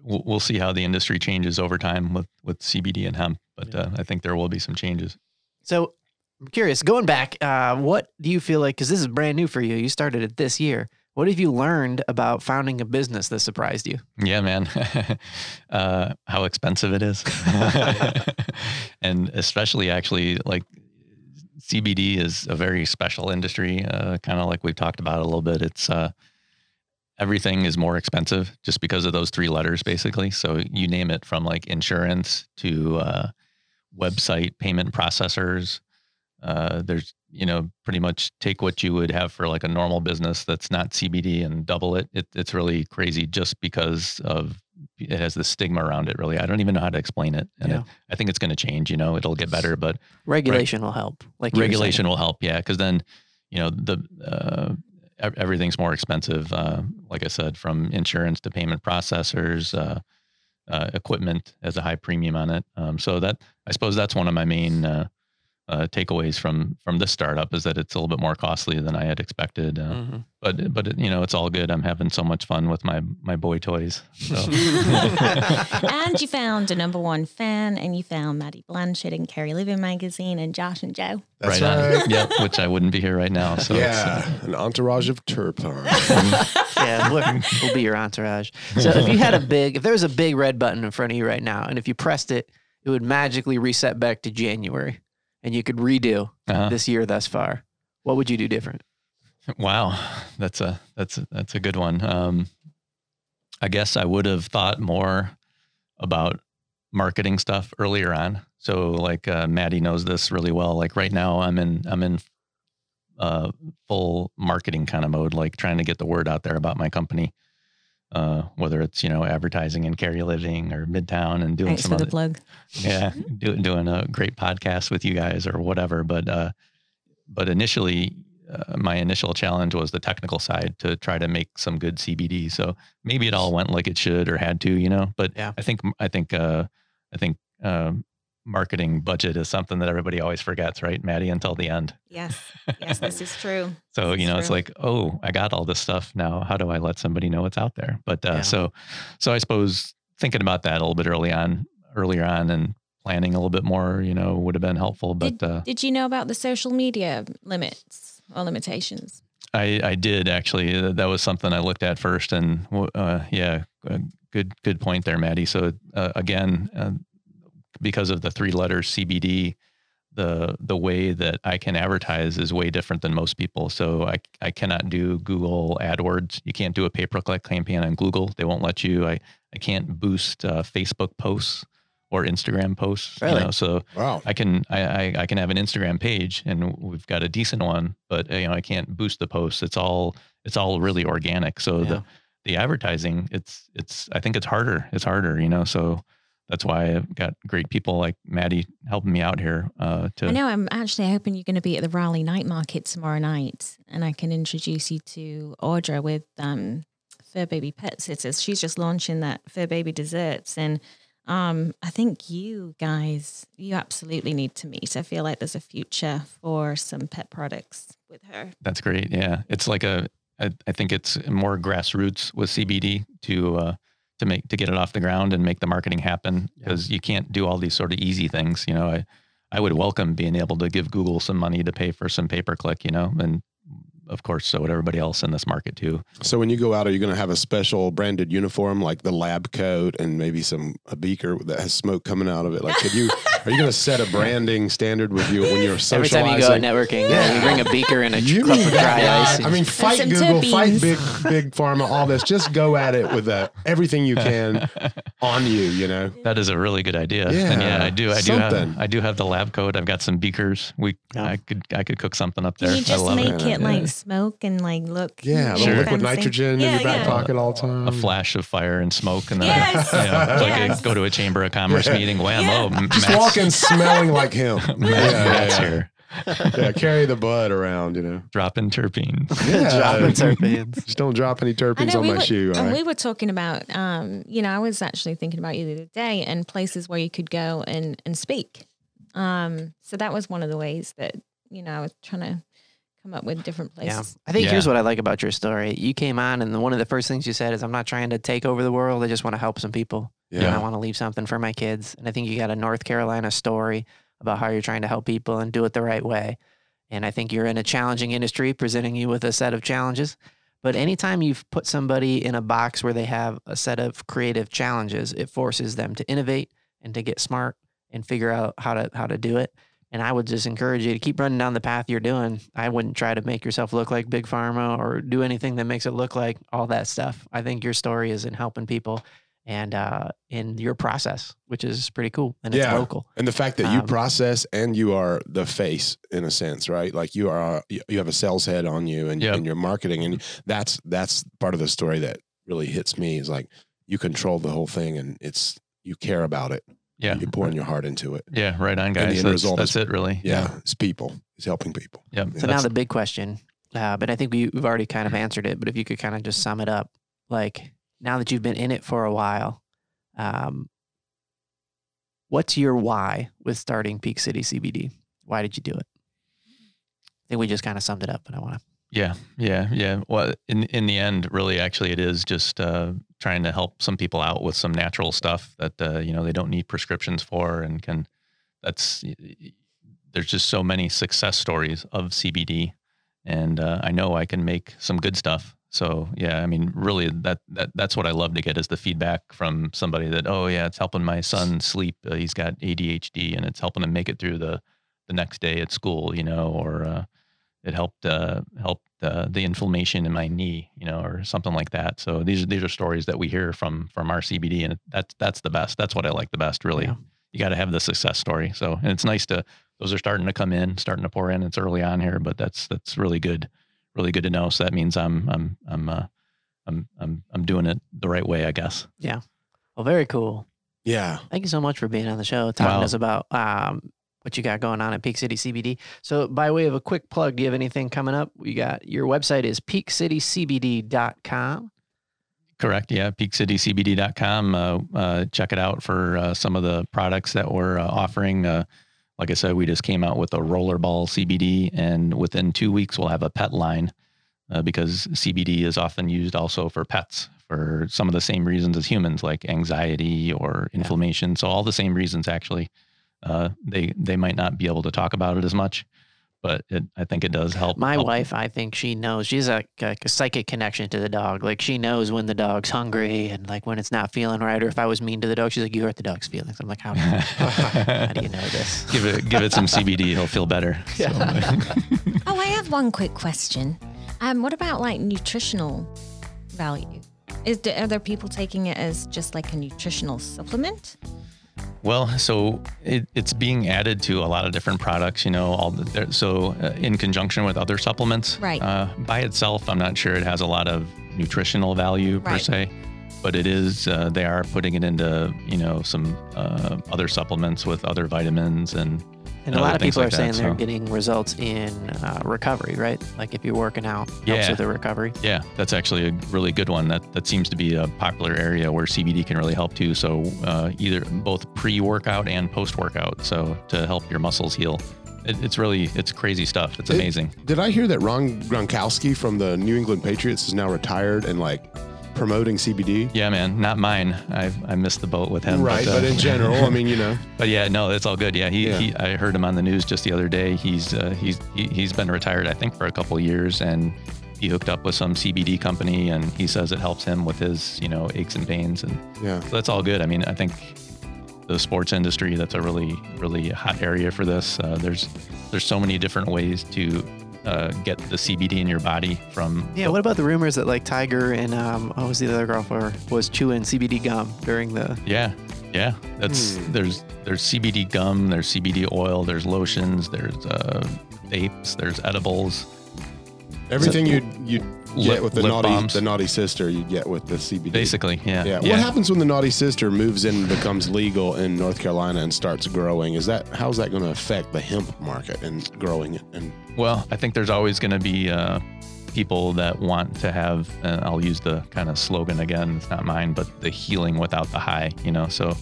Speaker 2: we'll, we'll see how the industry changes over time with with CBD and hemp, but uh, I think there will be some changes.
Speaker 1: So I'm curious, going back, uh, what do you feel like? Because this is brand new for you. You started it this year. What have you learned about founding a business that surprised you?
Speaker 2: Yeah, man. (laughs) uh, how expensive it is. (laughs) and especially actually like CBD is a very special industry, uh, kind of like we've talked about a little bit. It's uh, everything is more expensive just because of those three letters, basically. So you name it from like insurance to uh, website payment processors. Uh, there's, you know, pretty much take what you would have for like a normal business that's not CBD and double it. it it's really crazy just because of it has the stigma around it. Really, I don't even know how to explain it, and
Speaker 1: Yeah.
Speaker 2: it, I think it's going to change. You know, it'll get better, but
Speaker 1: Regulation will help. Like you were saying.
Speaker 2: regulation will help yeah because then you know the uh, everything's more expensive uh, like i said from insurance to payment processors uh, uh, equipment has a high premium on it um, so that i suppose that's one of my main uh, uh, takeaways from from this startup is that it's a little bit more costly than i had expected uh,
Speaker 1: Mhm.
Speaker 2: but but you know it's all good i'm having so much fun with my my boy toys so (laughs) (laughs)
Speaker 4: and you found a number one fan, and you found Maddie Blanchett in Cary Living magazine, and Josh and Joe.
Speaker 3: That's
Speaker 2: right
Speaker 3: right.
Speaker 2: on yep which i wouldn't be here right now so it's, uh,
Speaker 3: yeah, an entourage of terpenes.
Speaker 1: yeah, we'll, (laughs) we'll be your entourage. So if you had a big, if there was a big red button in front of you right now, and if you pressed it, it would magically reset back to January, and you could redo
Speaker 2: uh-huh.
Speaker 1: this year thus far. What would you do different?
Speaker 2: Wow, that's a that's a, that's a good one. Um, I guess I would have thought more about marketing stuff earlier on. So like uh, Maddie knows this really well. Like right now, I'm in I'm in uh, full marketing kind of mode, like trying to get the word out there about my company. Uh, whether it's you know advertising in Cary Living or Midtown and doing
Speaker 4: Thanks
Speaker 2: some
Speaker 4: for the
Speaker 2: other,
Speaker 4: plug.
Speaker 2: yeah, (laughs) do, doing a great podcast with you guys or whatever. But uh, but initially, uh, my initial challenge was the technical side to try to make some good CBD. So maybe it all went like it should or had to, you know. But
Speaker 1: Yeah.
Speaker 2: I think I think uh, I think um, marketing budget is something that everybody always forgets, right, Maddie? Until the end.
Speaker 4: Yes, yes, this is (laughs) true.
Speaker 2: So
Speaker 4: This
Speaker 2: you
Speaker 4: is
Speaker 2: know, it's like, oh, I got all this stuff now. How do I let somebody know it's out there? But uh,
Speaker 1: Yeah.
Speaker 2: so, so I suppose thinking about that a little bit early on, earlier on, and planning a little bit more, you know, would have been helpful. But
Speaker 4: Did,
Speaker 2: uh,
Speaker 4: did you know about the social media limits or limitations?
Speaker 2: I, I did actually. Uh, That was something I looked at first, and uh, yeah, uh, good good point there, Maddie. So uh, again, uh, because of the three letters CBD, the the way that I can advertise is way different than most people. So I I cannot do Google AdWords. You can't do a pay per click campaign on Google. They won't let you. I I can't boost uh, Facebook posts or Instagram posts. you
Speaker 1: Really?
Speaker 2: know, so
Speaker 3: Wow.
Speaker 2: I can I, I I can have an Instagram page and we've got a decent one, but you know I can't boost the posts. It's all it's all really organic. So
Speaker 1: Yeah.
Speaker 2: the the advertising it's it's I think it's harder. It's harder, you know. So that's why I've got great people like Maddie helping me out here uh, to
Speaker 4: I know I'm actually hoping you're going to be at the Raleigh Night Market tomorrow night, and I can introduce you to Audra with um, Fur Baby Pet Sitters. She's just launching that Fur Baby desserts, and um, I think you guys, you absolutely need to meet. I feel like there's a future for some pet products with her.
Speaker 2: That's great. Yeah, it's like a. I, I think it's more grassroots with CBD to uh, to make to get it off the ground and make the marketing happen
Speaker 1: Yeah.
Speaker 2: because you can't do all these sort of easy things. You know, I I would welcome being able to give Google some money to pay for some pay per click. You know, and of course, so would everybody else in this market too.
Speaker 3: So when you go out, are you going to have a special branded uniform like the lab coat and maybe some a beaker that has smoke coming out of it? Like, could you are you going to set a branding standard with you when you're
Speaker 1: Every
Speaker 3: socializing?
Speaker 1: time you go out networking, yeah, you bring a beaker and a
Speaker 3: You
Speaker 1: cup of dry
Speaker 3: guy.
Speaker 1: ice.
Speaker 3: I mean, fight
Speaker 4: some
Speaker 3: Google, fight big, big pharma, all this. Just go at it with uh, everything you can (laughs) on you. You know,
Speaker 2: That is a really good idea. And
Speaker 3: Yeah,
Speaker 2: yeah, I do. I do
Speaker 3: something.
Speaker 2: have. I do have the lab coat. I've got some beakers. We.
Speaker 1: Yeah.
Speaker 2: I could. I could cook something up there.
Speaker 4: Can you
Speaker 2: I
Speaker 4: just
Speaker 2: love
Speaker 4: make
Speaker 2: it.
Speaker 4: it, like smoke and like look?
Speaker 3: yeah,
Speaker 2: Sure.
Speaker 3: little liquid nitrogen
Speaker 4: Yeah,
Speaker 3: in your back
Speaker 4: yeah.
Speaker 3: pocket all the time.
Speaker 2: a flash of fire and smoke, and then
Speaker 4: Yes. (laughs)
Speaker 2: you know, like
Speaker 4: Yes.
Speaker 2: a, go to a chamber of commerce
Speaker 3: Yeah.
Speaker 2: meeting. Wham!
Speaker 4: Yeah.
Speaker 2: Oh, M-
Speaker 3: Just
Speaker 2: Matt's-
Speaker 3: walking smelling like him.
Speaker 2: Matt- (laughs)
Speaker 3: yeah, yeah,
Speaker 2: Matt's
Speaker 3: yeah.
Speaker 2: here,
Speaker 3: Yeah, carry the bud around. You know,
Speaker 2: dropping terpenes.
Speaker 3: yeah. (laughs)
Speaker 1: Dropping terpenes.
Speaker 3: Just don't drop any terpenes on
Speaker 4: we
Speaker 3: my
Speaker 4: were,
Speaker 3: shoe. All
Speaker 4: and
Speaker 3: right?
Speaker 4: we were talking about, um, you know, I was actually thinking about you the other day and places where you could go and and speak. Um, so that was one of the ways that you know I was trying to come up with different places.
Speaker 1: Yeah.
Speaker 4: places.
Speaker 1: I think
Speaker 2: Yeah.
Speaker 1: here's what I like about your story. You came on, and one of the first things you said is, I'm not trying to take over the world. I just want to help some people. Yeah. And I want to leave something for my kids. And I think you got a North Carolina story about how you're trying to help people and do it the right way. And I think you're in a challenging industry, presenting you with a set of challenges. But anytime you've put somebody in a box where they have a set of creative challenges, it forces them to innovate and to get smart and figure out how to how to do it. And I would just encourage you to keep running down the path you're doing. I wouldn't try to make yourself look like big pharma or do anything that makes it look like all that stuff. I think your story is in helping people and uh, in your process, which is pretty cool and it's
Speaker 3: Yeah.
Speaker 1: local.
Speaker 3: And the fact that you
Speaker 1: Um,
Speaker 3: process and you are the face in a sense, right? Like you are, you you have a sales head on you and,
Speaker 2: Yep.
Speaker 3: and you're marketing, and that's that's part of the story that really hits me is like you control the whole thing, and it's you care about it.
Speaker 2: Yeah,
Speaker 3: you're pouring your heart into it.
Speaker 2: yeah, right on,
Speaker 3: the
Speaker 2: guys.
Speaker 3: end
Speaker 2: That's,
Speaker 3: result
Speaker 2: that's
Speaker 3: is-
Speaker 2: it, really.
Speaker 3: Yeah, it's people. It's helping people.
Speaker 2: yeah.
Speaker 1: So now the big question, uh, but I think we, we've already kind of answered it. But if you could kind of just sum it up, like now that you've been in it for a while, um, what's your why with starting Peak City CBD? Why did you do it? I think we just kind of summed it up, but I want to.
Speaker 2: Yeah, yeah, yeah. Well, in in the end, really, actually, it is just uh, trying to help some people out with some natural stuff that uh, you know they don't need prescriptions for, and can. That's there's just so many success stories of CBD, and uh, I know I can make some good stuff. So yeah, I mean, really, that that that's what I love to get is the feedback from somebody that oh yeah, it's helping my son sleep. Uh, he's got ADHD, and it's helping him make it through the the next day at school, you know, or uh, it helped uh, helped uh, the inflammation in my knee, you know, or something like that. So these are these are stories that we hear from from our CBD, and that's that's the best. That's what I like the best. Really,
Speaker 1: Yeah.
Speaker 2: you got to have the success story. So and it's nice to those are starting to come in, starting to pour in. It's early on here, but that's that's really good, really good to know. So that means I'm I'm I'm uh, I'm I'm I'm doing it the right way, I guess. Yeah.
Speaker 1: Well, very cool.
Speaker 3: Yeah.
Speaker 1: Thank you so much for being on the show, talking
Speaker 2: Wow.
Speaker 1: to us about um, what you got going on at Peak City CBD. So, by way of a quick plug, do you have anything coming up? We got your website is peakcitycbd.com.
Speaker 2: Correct. Yeah. PeakCityCBD.com. Uh, uh, check it out for uh, some of the products that we're uh, offering. Uh, like I said, we just came out with a rollerball CBD, and within two weeks, we'll have a pet line uh, because CBD is often used also for pets for some of the same reasons as humans, like anxiety or
Speaker 1: Yeah.
Speaker 2: inflammation. So, all the same reasons, actually. Uh, they they might not be able to talk about it as much, but it, I think it does help.
Speaker 1: My
Speaker 2: help.
Speaker 1: wife, I think she knows. She's a, a, a psychic connection to the dog. Like she knows when the dog's hungry and like when it's not feeling right. Or if I was mean to the dog, she's like, "You hurt the dog's feelings." I'm like, "How do you, (laughs) how do you know this?"
Speaker 2: give it give it some CBD, he'll feel better. (laughs) So,
Speaker 4: Oh, I have one quick question. Um, what about like nutritional value? Is there, are there people taking it as just like a nutritional supplement?
Speaker 2: Well, so it, it's being added to a lot of different products, you know, all the, so uh, in conjunction with other supplements.
Speaker 4: Right.
Speaker 2: Uh, by itself, I'm not sure it has a lot of nutritional value per
Speaker 4: Right.
Speaker 2: se, but it is, uh, they are putting it into, you know, some uh, other supplements with other vitamins and,
Speaker 1: And a lot of
Speaker 2: things
Speaker 1: people are
Speaker 2: like
Speaker 1: saying
Speaker 2: that,
Speaker 1: they're getting results in uh, recovery, right? Like if you're working out, helps
Speaker 2: Yeah.
Speaker 1: with the recovery.
Speaker 2: Yeah, that's actually a really good one. That that seems to be a popular area where CBD can really help too. So uh, either both pre-workout and post-workout, so to help your muscles heal. It, it's really it's crazy stuff. It's
Speaker 3: It-
Speaker 2: amazing.
Speaker 3: Did I hear that Rob Gronkowski from the New England Patriots is now retired and like promoting CBD?
Speaker 2: Yeah, man, not mine. I I missed the boat with him.
Speaker 3: Right,
Speaker 2: uh,
Speaker 3: but in general, I mean, you know, (laughs)
Speaker 2: But yeah, no, it's all good. Yeah, he,
Speaker 3: Yeah.
Speaker 2: he I heard him on the news just the other day. He's uh, he's he, he's been retired, I think, for a couple of years, and he hooked up with some CBD company, and he says it helps him with his you know aches and pains, and
Speaker 3: yeah.
Speaker 2: so that's all good. I mean, I think the sports industry that's a really really hot area for this. Uh, there's there's so many different ways to uh, get the CBD in your body from
Speaker 1: Yeah, what about the rumors that like Tiger and um, what was the other girl for was chewing CBD gum during the?
Speaker 2: Yeah, yeah. That's
Speaker 3: Hmm.
Speaker 2: there's there's CBD gum, there's CBD oil, there's lotions, there's uh, vapes, there's edibles.
Speaker 3: Everything you you get with the naughty
Speaker 2: balms.
Speaker 3: the naughty sister, you get with the CBD.
Speaker 2: Basically, yeah.
Speaker 3: Yeah. What happens when the naughty sister moves in and becomes legal in North Carolina and starts growing? Is that how's that going to affect the hemp market and growing it? And
Speaker 2: Well, I think there's always going to be uh, people that want to have. Uh, I'll use the kind of slogan again. It's not mine, but the healing without the high. You know, so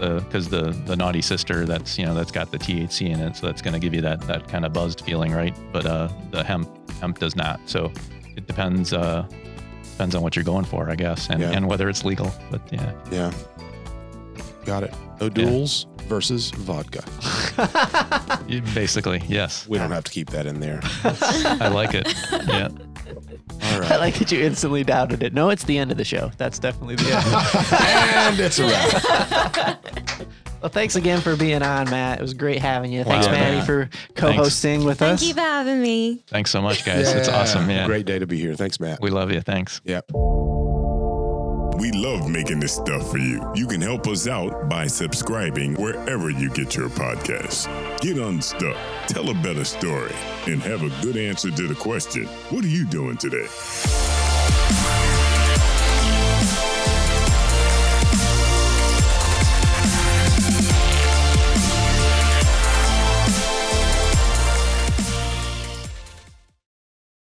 Speaker 2: because the the naughty sister that's you know that's got the THC in it, so that's going to give you that that kind of buzzed feeling, right? But uh, the hemp hemp does not. So it depends. Uh, depends on what you're going for, I guess, and,
Speaker 3: Yeah.
Speaker 2: and whether it's legal. But yeah,
Speaker 3: yeah, got it. O'Doul's versus vodka. (laughs)
Speaker 2: Basically, yes.
Speaker 3: We don't have to keep that in there. (laughs)
Speaker 2: I like it. Yeah.
Speaker 3: All (laughs)
Speaker 1: I like that you instantly doubted it. No, it's the end of the show. That's definitely the end. (laughs)
Speaker 3: and it's a wrap. (laughs)
Speaker 1: well, thanks again for being on, Matt. It was great having you. Thanks,
Speaker 2: Wow,
Speaker 1: Maddie,
Speaker 3: Matt.
Speaker 1: for co-hosting with
Speaker 4: Thank
Speaker 1: us.
Speaker 4: Thank you for having me.
Speaker 2: Thanks so much, guys. It's awesome. Yeah.
Speaker 3: Great day to be here. Thanks, Matt.
Speaker 2: We love you. Thanks.
Speaker 3: yeah.
Speaker 5: We love making this stuff for you. You can help us out by subscribing wherever you get your podcasts. Get unstuck, tell a better story, and have a good answer to the question what are you doing today?